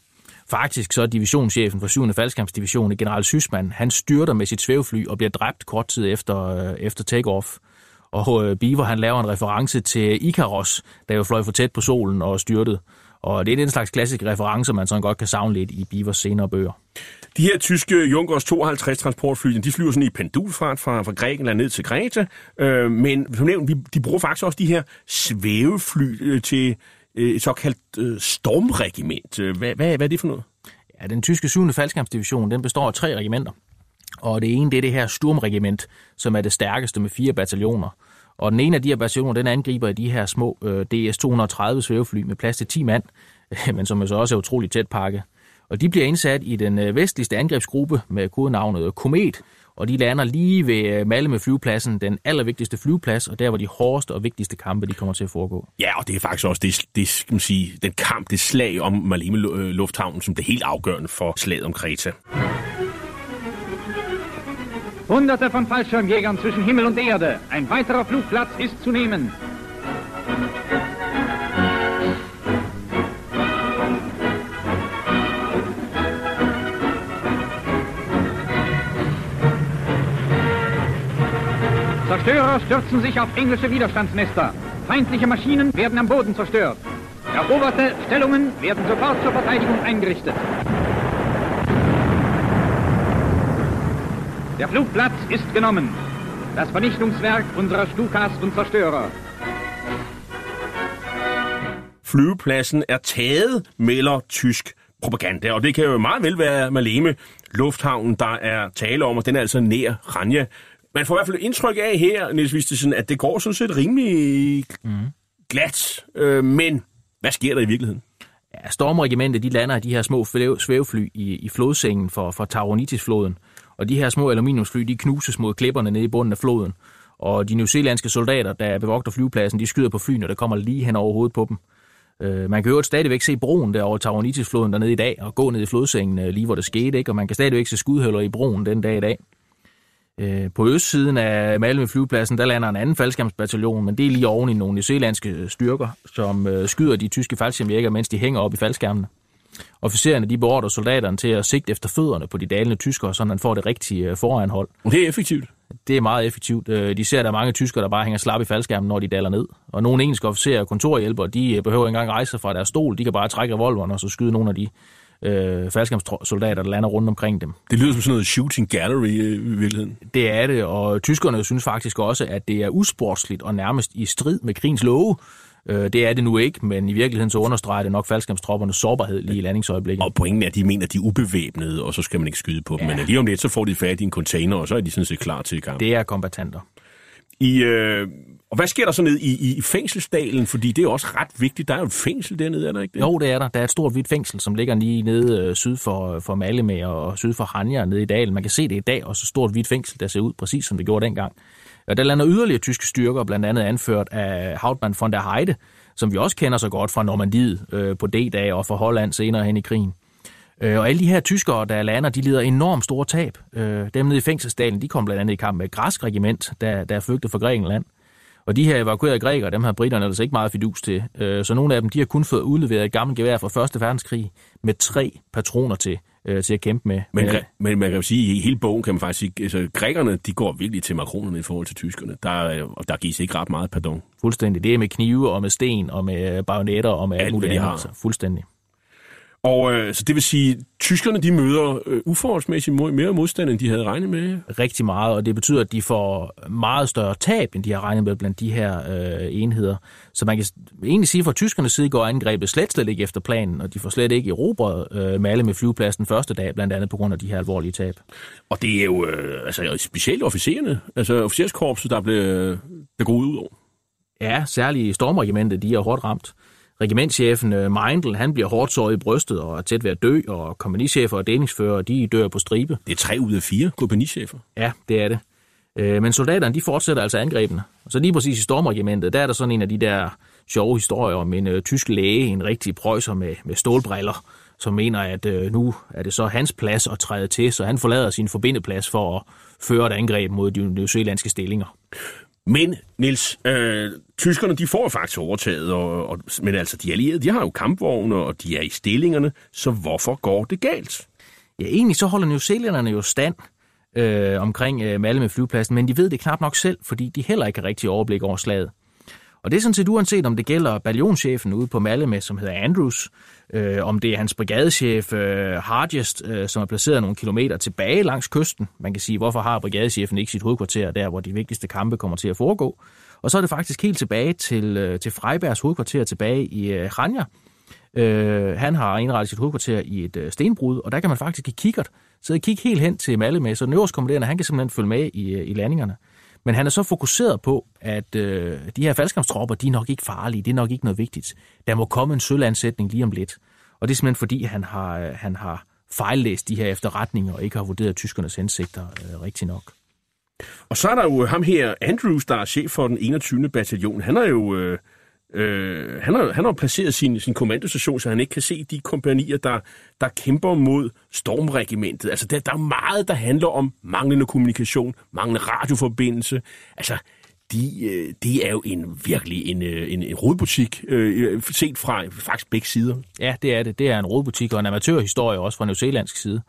Faktisk så er divisionschefen for 7. faldskampsdivision, general Sysman, han styrter med sit svævefly og bliver dræbt kort tid efter, øh, efter takeoff. Og øh, Beaver han laver en reference til Icaros, der jo fløj for tæt på solen og styrtede. Og det er den slags klassiske referencer, man sådan godt kan savne lidt i Bivers senere bøger. De her tyske Junkers 52 transportfly, de flyver sådan i pendulfart fra, fra Grækenland ned til Kreta. Øh, men som nævnt, vi- de bruger faktisk også de her svævefly øh, til Øh, et såkaldt øh, stormregiment. Øh, hvad, hvad, hvad er det for noget? Ja, den tyske 7. faldskærmsdivision, den består af tre regimenter. Og det ene, det er det her Sturmregiment, som er det stærkeste med fire bataljoner. Og den ene af de her bataljoner, den angriber i de her små øh, DS-230 svævefly med plads til 10 mand, men som jo så også er utroligt tæt pakket. Og de bliver indsat i den øh, vestligste angrebsgruppe med kodenavnet Komet, og de lander lige ved øh, Malmø flyvepladsen, den allervigtigste flyveplads, og der hvor de hårdeste og vigtigste kampe, de kommer til at foregå. Ja, og det er faktisk også det, det skal man sige, den kamp, det slag om Malmö Lu- øh, Lufthavn, som det er helt afgørende for slaget om Kreta. Hunderte von Fallschirmjägern zwischen Himmel und Erde. Ein weiterer Flugplatz ist zu nehmen. Zerstörer stürzen sich auf englische Widerstandsnester. Feindliche Maschinen werden am Boden zerstört. Eroberte Stellungen werden sofort zur Verteidigung eingerichtet. Der Flugplatz ist genommen. Das Vernichtungswerk unserer Stukas und Zerstörer. Flyvepladsen er taget, melder tysk propaganda, og det kan jo meget vel være Maleme Lufthavnen, der er tale om, og den er altså nær Ranja. Man får i hvert fald indtryk af her, Niels Vistesen, at det går sådan set rimelig mm. glat, øh, men hvad sker der i virkeligheden? Ja, Stormregimentet, de lander de her små svævefly i, i flodsengen for, for Tauronitis-floden. Og de her små aluminiumsfly, de knuses mod klipperne nede i bunden af floden. Og de newzealandske soldater, der bevogter flyvepladsen, de skyder på flyene, der kommer lige hen over hovedet på dem. Øh, man kan jo stadigvæk se broen der over Tauronitis-floden dernede i dag, og gå ned i flodsengen øh, lige hvor det skete, ikke? og man kan stadigvæk se skudhuller i broen den dag i dag. Øh, på østsiden af Malmø flyvepladsen, der lander en anden faldskærmsbataljon, men det er lige oven i nogle newzealandske styrker, som øh, skyder de tyske faldskærmjæger, mens de hænger op i faldskærmene. Officererne de beordrer soldaterne til at sigte efter fødderne på de dalende tyskere, så man får det rigtige øh, foranhold. Det er effektivt. Det er meget effektivt. Øh, De ser, at der er mange tyskere, der bare hænger slap i faldskærmen, når de daler ned. Og nogle engelske officerer og kontorhjælpere, de øh, behøver ikke engang rejse sig fra deres stol. De kan bare trække revolveren og så skyde nogle af de øh, faldskærmssoldater, der lander rundt omkring dem. Det lyder som sådan noget shooting gallery øh, i virkeligheden. Det er det, og tyskerne synes faktisk også, at det er usportsligt og nærmest i strid med krigens love. Øh, Det er det nu ikke, men i virkeligheden så understreger det nok faldskærmstroppernes sårbarhed lige i landingsøjeblikket. Og pointen er, at de mener, at de er ubevæbnede, og så skal man ikke skyde på dem. Ja. Men lige om lidt, så får de fat i en container, og så er de sådan set klar til kamp. Det er kombatanter. I, øh, og hvad sker der så ned i, i fængselsdalen? Fordi det er også ret vigtigt. Der er jo et fængsel dernede, er der ikke det? Jo, det er der. Der er et stort hvidt fængsel, som ligger lige nede øh, syd for, for Malmø og syd for Hanja nede i dalen. Man kan se det i dag, og så stort hvidt fængsel, der ser ud præcis som det gjorde dengang. Og der lander yderligere tyske styrker, blandt andet anført af Hauptmann von der Heide, som vi også kender så godt fra Normandiet øh, på D-dag og fra Holland senere hen i krigen. Øh, og alle de her tyskere, der lander, de lider enormt store tab. Øh, dem nede i fængselsdalen, de kom blandt andet i kamp med et græsk regiment, der, der flygtede fra Grækenland. Og de her evakuerede grækere, dem har britterne altså ikke meget fidus til. Øh, Så nogle af dem, de har kun fået udleveret et gammelt gevær fra Første Verdenskrig med tre patroner til, øh, til at kæmpe med. Men, Øh, men man kan jo sige, at i hele bogen kan man faktisk sige, altså grækerne, de går virkelig til makronerne i forhold til tyskerne. Der, er- og der gives ikke ret meget pardon. Fuldstændig. Det er med knive og med sten og med bajonetter og med alt, muligt andet. fuldstændig. Og øh, så det vil sige, at tyskerne, de møder øh, uforholdsmæssigt mere modstand, end de havde regnet med. Rigtig meget, og det betyder, at de får meget større tab, end de har regnet med blandt de her øh, enheder. Så man kan egentlig sige, at fra tyskernes side går angrebet slet, slet ikke efter planen, og de får slet ikke erobret øh, Malle med flyvepladsen første dag, blandt andet på grund af de her alvorlige tab. Og det er jo øh, altså, specielt officererne, altså officerskorpset, der blev, blev gået ud over. Ja, særligt stormregimentet, de er hårdt ramt. Regimentschefen øh, Meindl, han bliver hårdt såret i brystet og er tæt ved at dø, og kompagnichefer og delingsfører, de dør på stribe. Det er tre ud af fire kompagnichefer. Ja, det er det. Øh, Men soldaterne, de fortsætter altså angrebene. Så lige præcis i stormregimentet, der er der sådan en af de der sjove historier om en øh, tysk læge, en rigtig prøjser med, med stålbriller, som mener, at øh, nu er det så hans plads at træde til, så han forlader sin forbindeplads for at føre et angreb mod de newzealandske stillinger. Men, Nils, øh, tyskerne de får jo faktisk overtaget, og, og, men altså de allierede, de har jo kampvogne, og de er i stillingerne, så hvorfor går det galt? Ja, egentlig så holder New Zealanderne jo stand øh, omkring øh, Malmø flyvepladsen, men de ved det knap nok selv, fordi de heller ikke har rigtig overblik over slaget. Og det er sådan set uanset, om det gælder ballionchefen ude på Malmø, som hedder Andrews, øh, om det er hans brigadechef øh, Hargest, øh, som er placeret nogle kilometer tilbage langs kysten. Man kan sige, hvorfor har brigadechefen ikke sit hovedkvarter der, hvor de vigtigste kampe kommer til at foregå? Og så er det faktisk helt tilbage til, øh, til Freibergs hovedkvarter tilbage i øh, Ranja. Øh, han har indrettet sit hovedkvarter i et øh, stenbrud, og der kan man faktisk i kikkert sidde og kigge helt hen til Malmø, så den øverste kommanderende, han kan simpelthen følge med i, øh, i landingerne. Men han er så fokuseret på, at øh, de her faldskabstropper, de er nok ikke farlige, det er nok ikke noget vigtigt. Der må komme en sølandsætning lige om lidt. Og det er simpelthen fordi, han har, øh, han har fejllæst de her efterretninger og ikke har vurderet tyskernes hensigter øh, rigtig nok. Og så er der jo ham her, Andrews, der er chef for den 21. bataljon. Han er jo... Øh, øh, han, har, han har placeret sin, sin kommandostation, så han ikke kan se de kompanier, der, der kæmper mod stormregimentet. Altså, der, der er meget, der handler om manglende kommunikation, manglende radioforbindelse. Altså, de, øh, det er jo en virkelig en, øh, en, en rodbutik, øh, set fra faktisk begge sider. Ja, det er det. Det er en rådbutik og en amatørhistorie også fra New Zealandsk side.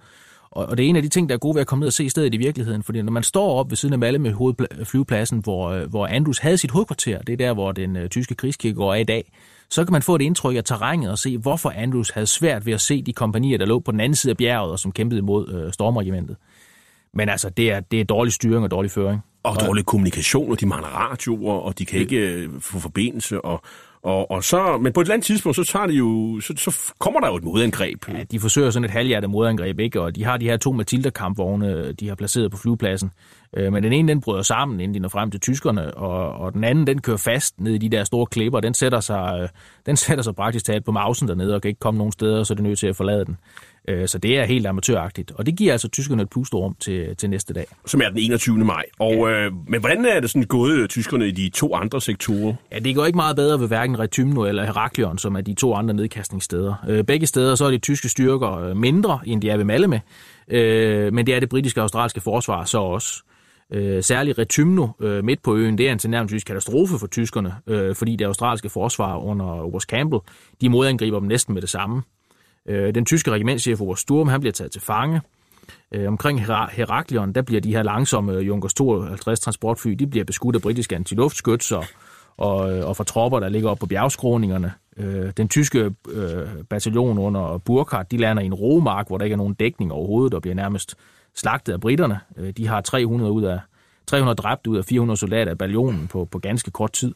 Og, og det er en af de ting, der er gode ved at komme ned og se stedet i virkeligheden, fordi når man står op ved siden af Malmø hovedflyvepladsen, hvor, øh, hvor Andrews havde sit hovedkvarter, det er der, hvor den øh, tyske krigskirke går af i dag, så kan man få et indtryk af terrænet og se, hvorfor Andrews havde svært ved at se de kompanier, der lå på den anden side af bjerget, og som kæmpede imod øh, stormregimentet. Men altså, det er, det er dårlig styring og dårlig føring. Og dårlig kommunikation, og de mangler radioer, og de kan ikke øh, få forbindelse, og, og, og så, men på et eller andet tidspunkt, så, tager de jo, så, så kommer der jo et modangreb. Ja, de forsøger sådan et halvhjertet modangreb, ikke? og de har de her to Matilda-kampvogne, de har placeret på flyvepladsen. Øh, men den ene, den bryder sammen, inden de når frem til tyskerne, og, og den anden, den kører fast ned i de der store klipper. Den sætter sig, øh, den sætter sig praktisk talt på mausen dernede, og kan ikke komme nogen steder, så er det nødt til at forlade den. Øh, Så det er helt amatøragtigt, og det giver altså tyskerne et pusterum til, til næste dag. Som er den 21. maj. Og, ja. øh, men hvordan er det sådan gået øh, tyskerne i de to andre sektorer? Ja, det går ikke meget bedre ved hverken Retymno eller Heraklion, som er de to andre nedkastningssteder. Øh, Begge steder så er de tyske styrker mindre, end de er ved Malmø, men det er det britiske og australske forsvar så også. Øh, særligt Retymno øh, midt på øen, det er en tilnærmelsesvis katastrofe for tyskerne, øh, fordi det australske forsvar under Oberst Campbell, de modangriber dem næsten med det samme. Øh, den tyske regimentschef Oberst Sturm, han bliver taget til fange. Øh, omkring Heraklion, der bliver de her langsomme Junkers 52 transportfly, de bliver beskudt af britiske antiluftskyts og, og, og fra tropper, der ligger op på bjergskråningerne. Øh, den tyske øh, bataljon under Burkhardt, de lander i en romark, hvor der ikke er nogen dækning overhovedet, og bliver nærmest slagtet af britterne. Øh, de har 300 ud af 300 dræbt ud af 400 soldater af ballionen på, på ganske kort tid.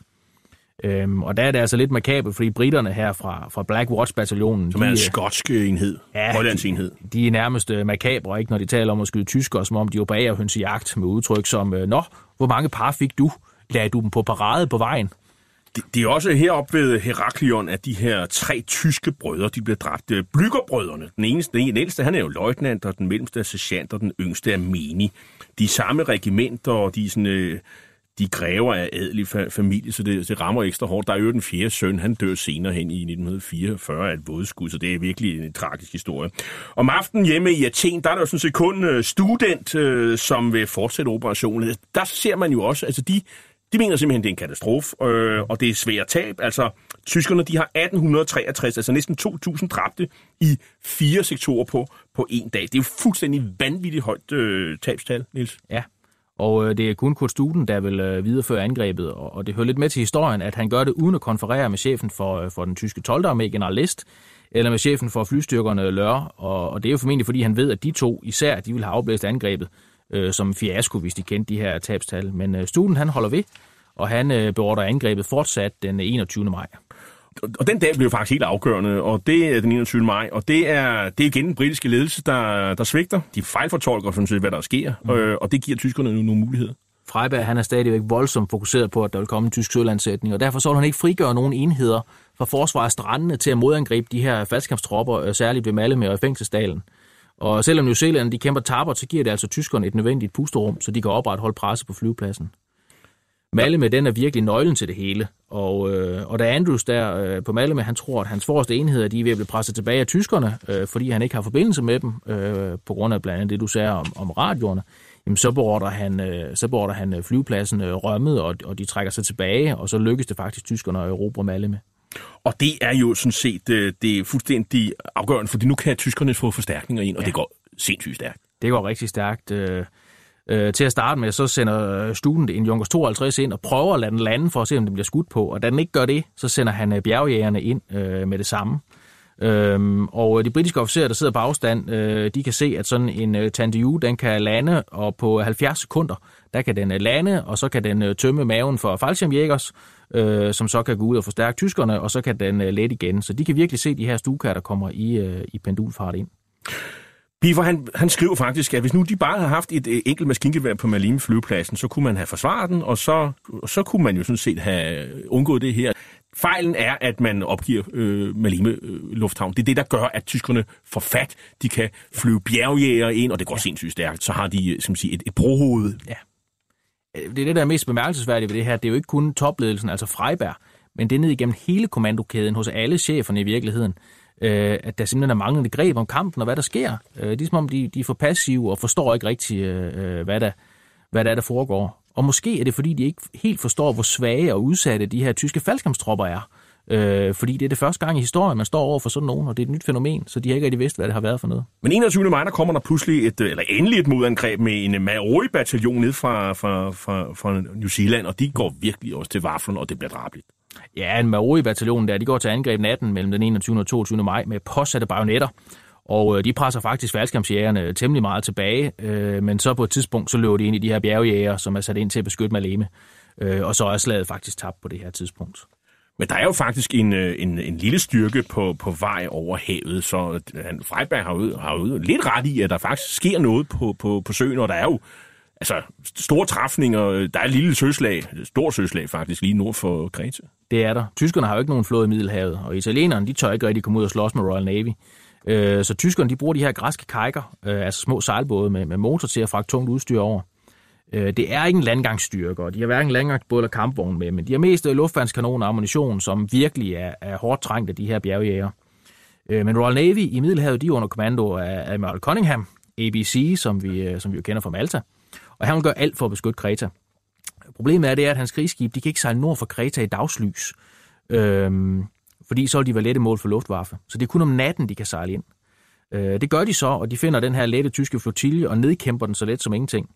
Øhm, og der er det altså lidt makabelt, fordi britterne her fra, fra Black Watch-bataljonen... Som er en de, skotsk enhed. Ja, Hollandsenhed. de er nærmest øh, makabre, ikke, når de taler om at skyde tyskere, som om de opererer hønsejagt med udtryk som, øh, Nå, hvor mange par fik du? Lagde du dem på parade på vejen? Det, det er også heroppe ved Heraklion, at de her tre tyske brødre, de bliver dræbt. Øh, Blyggerbrødrene. Den eneste, den ældste, han er jo løjtnant, og den mellemste er sergeant, og den yngste er meni. De samme regimenter, og de er sådan... Øh, de græver af adelig fa- familie, så det, det rammer ekstra hårdt. Der er jo den fjerde søn, han dør senere hen i 1944 af et vådskud, så det er virkelig en tragisk historie. Om aftenen hjemme i Athen, der er der jo sådan set kun øh, student, øh, som vil fortsætte operationen. Der ser man jo også, altså de, de mener simpelthen, det er en katastrofe, øh, og det er svært tab. Altså, tyskerne, de har 1863, altså næsten 2.000 dræbte i fire sektorer på, på en dag. Det er jo fuldstændig vanvittigt højt øh, tabstal, Nils. Ja, og øh, det er kun Kurt Studen, der vil øh, videreføre angrebet, og, og det hører lidt med til historien, at han gør det uden at konferere med chefen for, øh, for den tyske 12. armé, general List, eller med chefen for flystyrkerne Lør, og, og det er jo formentlig, fordi han ved, at de to især, de vil have afblæst angrebet øh, som fiasko, hvis de kendte de her tabstal. Men øh, Studen, han holder ved, og han øh, beordrer angrebet fortsat den 21. maj. Og den dag blev faktisk helt afgørende, og det er den 21. maj, og det er, det er igen den britiske ledelse, der, der svigter. De fejlfortolker sådan set, hvad der sker, mm. øh, og det giver tyskerne nu nogle muligheder. Freiberg han er stadigvæk voldsomt fokuseret på, at der vil komme en tysk sølandsætning, og derfor så vil han ikke frigøre nogen enheder fra forsvaret af strandene til at modangribe de her faldskampstropper, øh, særligt ved Malmø og i Fængselsdalen. Og selvom New Zealand de kæmper tabert, så giver det altså tyskerne et nødvendigt pusterum, så de kan opretholde presse på flyvepladsen. Malmø, den er virkelig nøglen til det hele. Og, øh, og da Andrews der øh, på Malmø, han tror, at hans forreste enheder, de er ved at blive presset tilbage af tyskerne, øh, fordi han ikke har forbindelse med dem, øh, på grund af blandt andet det, du sagde om, om radioerne, jamen, så beordrer han, øh, så beordrer han øh, flyvepladsen øh, rømmet, og, og de trækker sig tilbage, og så lykkes det faktisk tyskerne at erobre Malmø. Og det er jo sådan set øh, det er fuldstændig afgørende, fordi nu kan tyskerne få forstærkninger ind, og ja. det går sindssygt stærkt. Det går rigtig stærkt. Øh, øh, til at starte med, så sender øh, Student en Junkers 52 ind og prøver at lade den lande for at se, om den bliver skudt på. Og da den ikke gør det, så sender han øh, bjergjægerne ind øh, med det samme. Øhm, og øh, de britiske officerer, der sidder på afstand, øh, de kan se, at sådan en øh, Tandiu, den kan lande, og på 70 sekunder, der kan den øh, lande, og så kan den øh, tømme maven for faldskærmjægers, øh, som så kan gå ud og forstærke tyskerne, og så kan den øh, lette igen. Så de kan virkelig se de her stukaer, der kommer i, øh, i pendulfart ind. Biver, han, han skriver faktisk, at hvis nu de bare havde haft et enkelt maskingevær på Malime flyvepladsen, så kunne man have forsvaret den, og så, så kunne man jo sådan set have undgået det her. Fejlen er, at man opgiver øh, Malime øh, Lufthavn. Det er det, der gør, at tyskerne får fat. De kan flyve bjergjæger ind, og det går ja. sindssygt stærkt. Så har de øh, som siger, et, et brohoved. Ja. Øh, det er det, der er mest bemærkelsesværdigt ved det her. Det er jo ikke kun topledelsen, altså Freiberg, men det er ned igennem hele kommandokæden hos alle cheferne i virkeligheden øh, at der simpelthen er manglende greb om kampen og hvad der sker. Øh, det er som om, de, de er for passive og forstår ikke rigtig, øh, øh hvad, der, hvad der er, der foregår. Og måske er det, fordi de ikke helt forstår, hvor svage og udsatte de her tyske faldskabstropper er. Øh, fordi det er det første gang i historien, man står over for sådan nogen, og det er et nyt fænomen, så de har ikke rigtig vidst, hvad det har været for noget. Men 21. maj, der kommer der pludselig et, øh, eller endelig et modangreb med en øh, Maori-bataljon ned fra, fra, fra, fra New Zealand, og de går virkelig også til vaflen, og det bliver drabligt. Ja, en Maori-bataljon der, de går til angreb natten mellem den 21. og 22. maj med påsatte bajonetter. Og øh, de presser faktisk faldskærmsjægerne temmelig meget tilbage, øh, men så på et tidspunkt, så løber de ind i de her bjergjæger, som er sat ind til at beskytte Maleme. Øh, og så er slaget faktisk tabt på det her tidspunkt. Men der er jo faktisk en, øh, en, en lille styrke på, på vej over havet, så øh, han, Freiberg har jo, har jo lidt ret i, at der faktisk sker noget på, på, på søen, og der er jo altså, store træfninger. Der er et lille søslag, et stort søslag faktisk, lige nord for Kreta. Det er der. Tyskerne har jo ikke nogen flåde i Middelhavet, og italienerne, de tør ikke rigtig komme ud og slås med Royal Navy. Øh, så tyskerne, de bruger de her græske kajker, øh, altså små sejlbåde med, med motor til at fragte tungt udstyr over. Øh, det er ikke en landgangsstyrke, og de har hverken landgangsbåd eller kampvogn med, men de har mest øh, luftvandskanoner og ammunition, som virkelig er, er hårdt trængt af de her bjergjæger. Øh, men Royal Navy i Middelhavet, de er under kommando af Admiral Cunningham, ABC, som vi, øh, som vi jo kender fra Malta og han vil gøre alt for at beskytte Kreta. Problemet er, det er, at hans krigsskib de kan ikke sejle nord for Kreta i dagslys, øhm, fordi så vil de være lette mål for luftwaffe. Så det er kun om natten, de kan sejle ind. Øh, det gør de så, og de finder den her lette tyske flotilje og nedkæmper den så let som ingenting.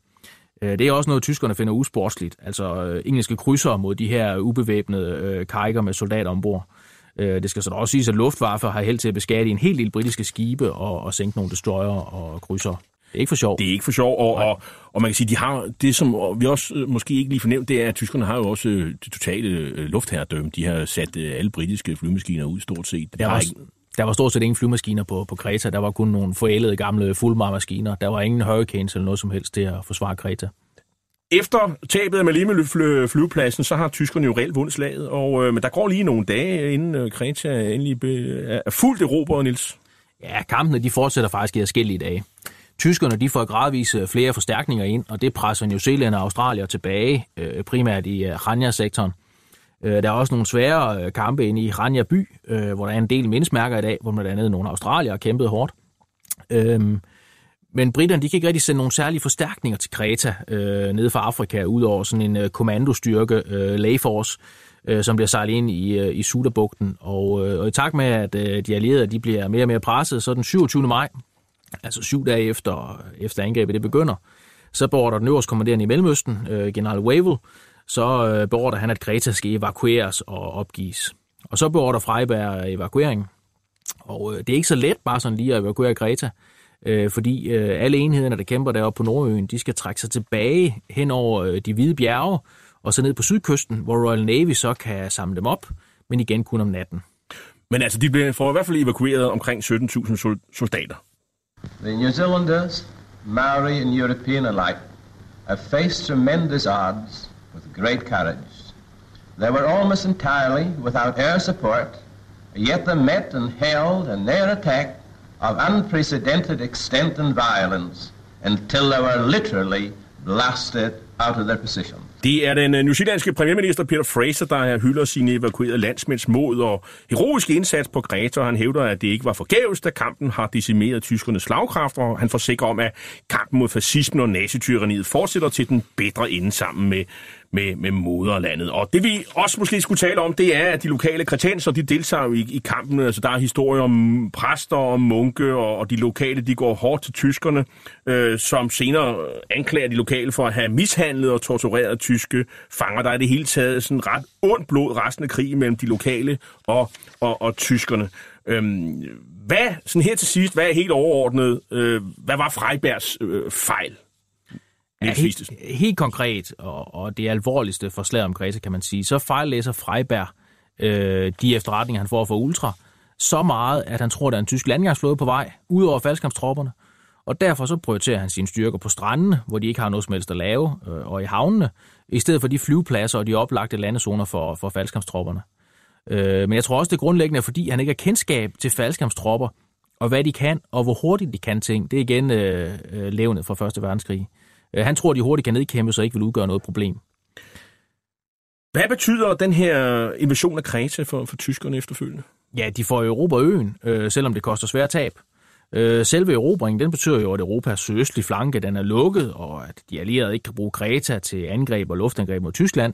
Øh, det er også noget, tyskerne finder usportsligt, altså øh, engelske krydser mod de her ubevæbnede øh, kajker med soldater ombord. Øh, det skal så også siges, at Luftwaffe har held til at beskatte en helt del britiske skibe og, og sænke nogle destroyer og krydser. Det er ikke for sjov. Det er ikke for sjov, og, og, og man kan sige, de har det, som vi også øh, måske ikke lige fornemt, det er, at tyskerne har jo også øh, det totale øh, luftherredømme. De har sat alle britiske flymaskiner ud stort set. Der var, ikke... der var stort set ingen flymaskiner på, på Kreta. Der var kun nogle forældede gamle Fulmar-maskiner. Der var ingen Hurricanes eller noget som helst til at forsvare Kreta. Efter tabet af Malmø flyvepladsen, så har tyskerne jo reelt vundet slaget, og, øh, men der går lige nogle dage, inden Kreta endelig er fuldt Europa, Nils. Ja, kampene de fortsætter faktisk i forskellige dage. Tyskerne de får gradvis øh, flere forstærkninger ind, og det presser New Zealand og Australien tilbage, øh, primært i øh, Ranja-sektoren. Øh, der er også nogle svære øh, kampe inde i Ranja by, hvor der er en del mindesmærker i dag, hvor blandt andet nogle australier har kæmpet hårdt. Øhm, men britterne de kan ikke rigtig sende nogle særlige forstærkninger til Kreta øh, nede fra Afrika, udover sådan en kommandostyrke, øh, Layforce, øh, som bliver sejlet ind i, øh, i Sudabugten. Og, øh, og i takt med, at øh, de allierede de bliver mere og mere presset, så den 27. maj, altså syv dage efter, efter angrebet det begynder, så beordrer den øverste kommanderende i Mellemøsten, øh, general Wavell, så øh, beordrer han, at Greta skal evakueres og opgives. Og så beordrer Freiberg evakuering. Og øh, det er ikke så let bare sådan lige at evakuere Greta, øh, fordi øh, alle enhederne, der kæmper deroppe på Nordøen, de skal trække sig tilbage hen over øh, de hvide bjerge, og så ned på sydkysten, hvor Royal Navy så kan samle dem op, men igen kun om natten. Men altså, de bliver for i hvert fald evakueret omkring 17.000 soldater. The New Zealanders, Maori and European alike, have faced tremendous odds with great courage. They were almost entirely without air support, yet they met and held a near attack of unprecedented extent and violence until they were literally blasted out of their positions. Det er den øh, new zealandske premierminister Peter Fraser, der hylder sine evakuerede landsmænds mod og heroiske indsats på Greta, og han hævder, at det ikke var forgæves, da kampen har decimeret tyskernes slagkraft, og han forsikrer om, at kampen mod fascismen og nazityranniet fortsætter til den bedre ende sammen med med, med moderlandet. Og det vi også måske skulle tale om, det er, at de lokale kretenser, de deltager jo i, i kampen. Altså der er historier om præster og munke, og, og de lokale, de går hårdt til tyskerne, øh, som senere anklager de lokale for at have mishandlet og tortureret tyske fanger. Der er det hele taget sådan ret ondt blod resten af krigen mellem de lokale og, og, og tyskerne. Øhm, hvad, sådan her til sidst, hvad er helt overordnet, øh, hvad var Freibergs øh, fejl? Ja, helt, helt konkret, og, og det alvorligste for slaget om Greta, kan man sige, så fejllæser Freiberg øh, de efterretninger, han får fra Ultra, så meget, at han tror, der er en tysk landgangsflåde på vej, ud over faldskampstropperne. Og derfor så prioriterer han sine styrker på strandene, hvor de ikke har noget som helst at lave, øh, og i havnene, i stedet for de flyvepladser og de oplagte landezoner for, for faldskampstropperne. Øh, men jeg tror også, det grundlæggende er, fordi han ikke har kendskab til faldskampstropper, og hvad de kan, og hvor hurtigt de kan ting. Det er igen øh, øh, levnet fra Første Verdenskrig. Øh, han tror, de hurtigt kan nedkæmpe, så ikke vil udgøre noget problem. Hvad betyder den her invasion af Kreta for, for tyskerne efterfølgende? Ja, de får Europa øen, øh, selvom det koster svært tab. Øh, selve erobringen, den betyder jo, at Europas sydøstlige flanke den er lukket, og at de allierede ikke kan bruge Kreta til angreb og luftangreb mod Tyskland.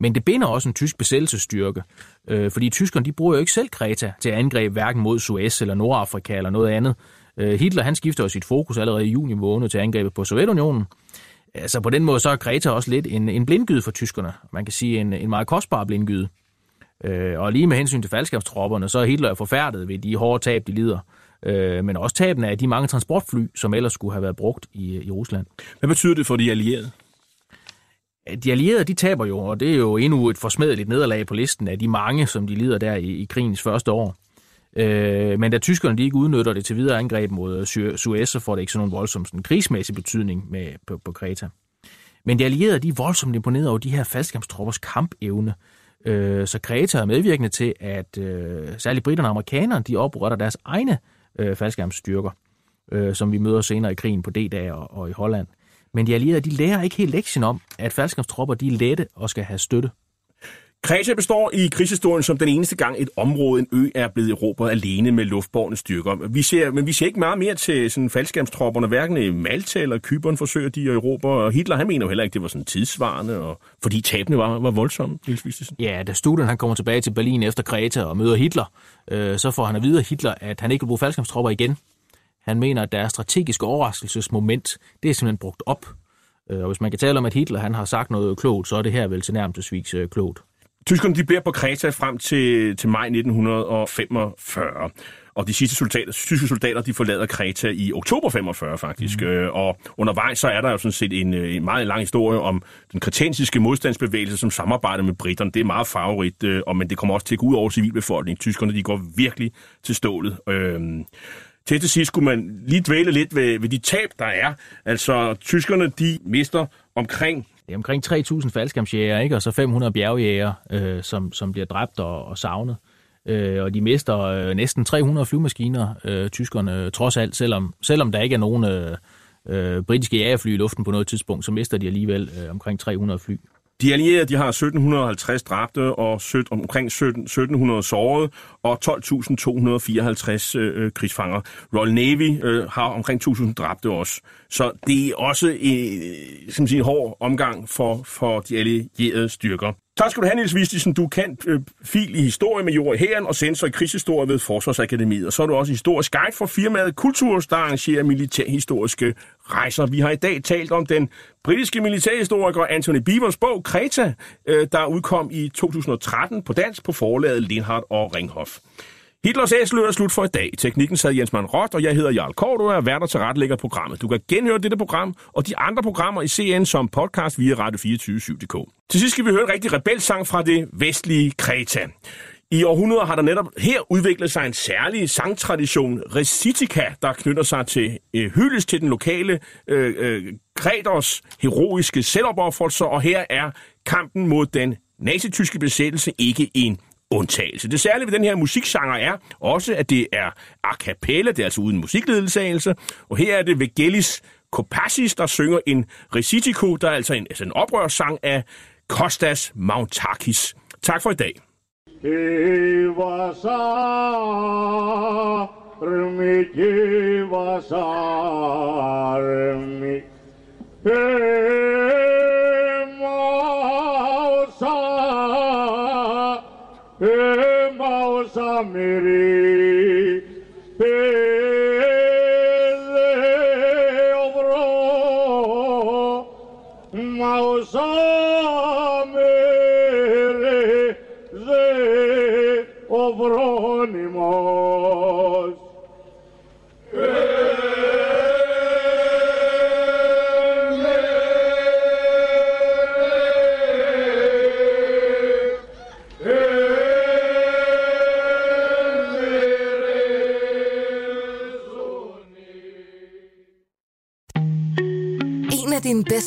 Men det binder også en tysk besættelsesstyrke, øh, fordi tyskerne de bruger jo ikke selv Kreta til angreb, hverken mod Suez eller Nordafrika eller noget andet. Øh, Hitler han skifter jo sit fokus allerede i juni måned til angrebet på Sovjetunionen. Altså på den måde så er Kreta også lidt en, en blindgyde for tyskerne. Man kan sige en, en meget kostbar blindgyde. Øh, og lige med hensyn til faldskabstropperne, så er Hitler forfærdet ved de hårde tab, de lider. Øh, men også tabene af de mange transportfly, som ellers skulle have været brugt i, i Rusland. Hvad betyder det for de allierede? De allierede, de taber jo, og det er jo endnu et forsmedeligt nederlag på listen af de mange, som de lider der i, i krigens første år. Øh, men da tyskerne de ikke udnytter det til videre angreb mod øh, Suez, så får det ikke sådan nogen voldsom sådan, krigsmæssig betydning med, på, på Kreta. Men de allierede de er voldsomt imponeret over de her faldskabstroppers kampevne. Øh, så Kreta er medvirkende til, at øh, særligt britterne og amerikanerne de opretter deres egne øh, faldskabsstyrker, øh, som vi møder senere i krigen på D-dag og, og i Holland. Men de allierede de lærer ikke helt lektien om, at faldskabstropper de er lette og skal have støtte. Kreta består i krigshistorien som den eneste gang et område, en ø, er blevet erobret alene med luftborne styrker. Vi ser, men vi ser ikke meget mere til sådan faldskærmstropperne, hverken i Malta eller Kyberen forsøger de at erobre, og Hitler han mener jo heller ikke, det var sådan tidsvarende, og, fordi tabene var, var voldsomme, Niels Vistesen. Ja, da Studen han kommer tilbage til Berlin efter Kreta og møder Hitler, øh, så får han at vide af Hitler, at han ikke vil bruge faldskærmstropper igen. Han mener, at deres strategiske overraskelsesmoment, det er simpelthen brugt op. Øh, og hvis man kan tale om, at Hitler han har sagt noget klogt, så er det her vel til nærmest øh, klogt. Tyskerne de bliver på Kreta frem til, til maj 1945. Og de sidste soldater, tyske soldater, de forlader Kreta i oktober 45 faktisk. Mm. Øh, og undervejs så er der jo sådan set en, øh, en meget lang historie om den kretensiske modstandsbevægelse, som samarbejder med britterne. Det er meget favorit, øh, og men det kommer også til at gå ud over civilbefolkningen. Tyskerne, de går virkelig til stålet. Øh, til til sidst skulle man lige dvæle lidt ved, ved de tab, der er. Altså, tyskerne, de mister omkring det er omkring 3.000 faldskærmsjæger, ikke? og så 500 bjergjæger, øh, som, som bliver dræbt og, og savnet. Øh, og de mister øh, næsten 300 flymaskiner, øh, tyskerne, øh, trods alt, selvom, selvom der ikke er nogen øh, øh, britiske jagerfly i luften på noget tidspunkt, så mister de alligevel øh, omkring 300 fly. De allierede de har 1750 dræbte og omkring 17, 1700 sårede og 12.254 øh, øh, krigsfanger. Royal Navy øh, har omkring 1.000 dræbte også. Så det er også øh, som siger, en hård omgang for, for de allierede styrker. Tak skal du have, Niels Vistisen. Du kan øh, fil i historie med jord i hæren og sensor i krigshistorie ved Forsvarsakademiet. Og så er du også historisk guide for firmaet Kulturs, der arrangerer militærhistoriske rejser. Vi har i dag talt om den britiske militærhistoriker Anthony Beavers bog Kreta, øh, der udkom i 2013 på dansk på forlaget Lindhardt og Ringhof. Hitlers æsel er slut for i dag. Teknikken sad Jens Mann Rott, og jeg hedder Jarl Kort, og er vært til tilrettelægger programmet. Du kan genhøre dette program og de andre programmer i CN som podcast via Radio247.dk. Til sidst skal vi høre en rigtig rebelsang fra det vestlige Kreta. I århundreder har der netop her udviklet sig en særlig sangtradition, recitica, der knytter sig til øh, hyldes til den lokale øh, øh, Kreters heroiske selvopoffrelser, og her er kampen mod den nazityske besættelse ikke en undtagelse. Det særlige ved den her musiksanger er også, at det er a cappella, det er altså uden musikledelsagelse, og her er det Vegelis Kopassis, der synger en recitico, der er altså en, altså en oprørssang af Kostas Mountakis. Tak for i dag. Vasarmi, vasarmi, μυρί πελέο μα όσα μερε δε ο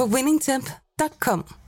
på winningtemp.com.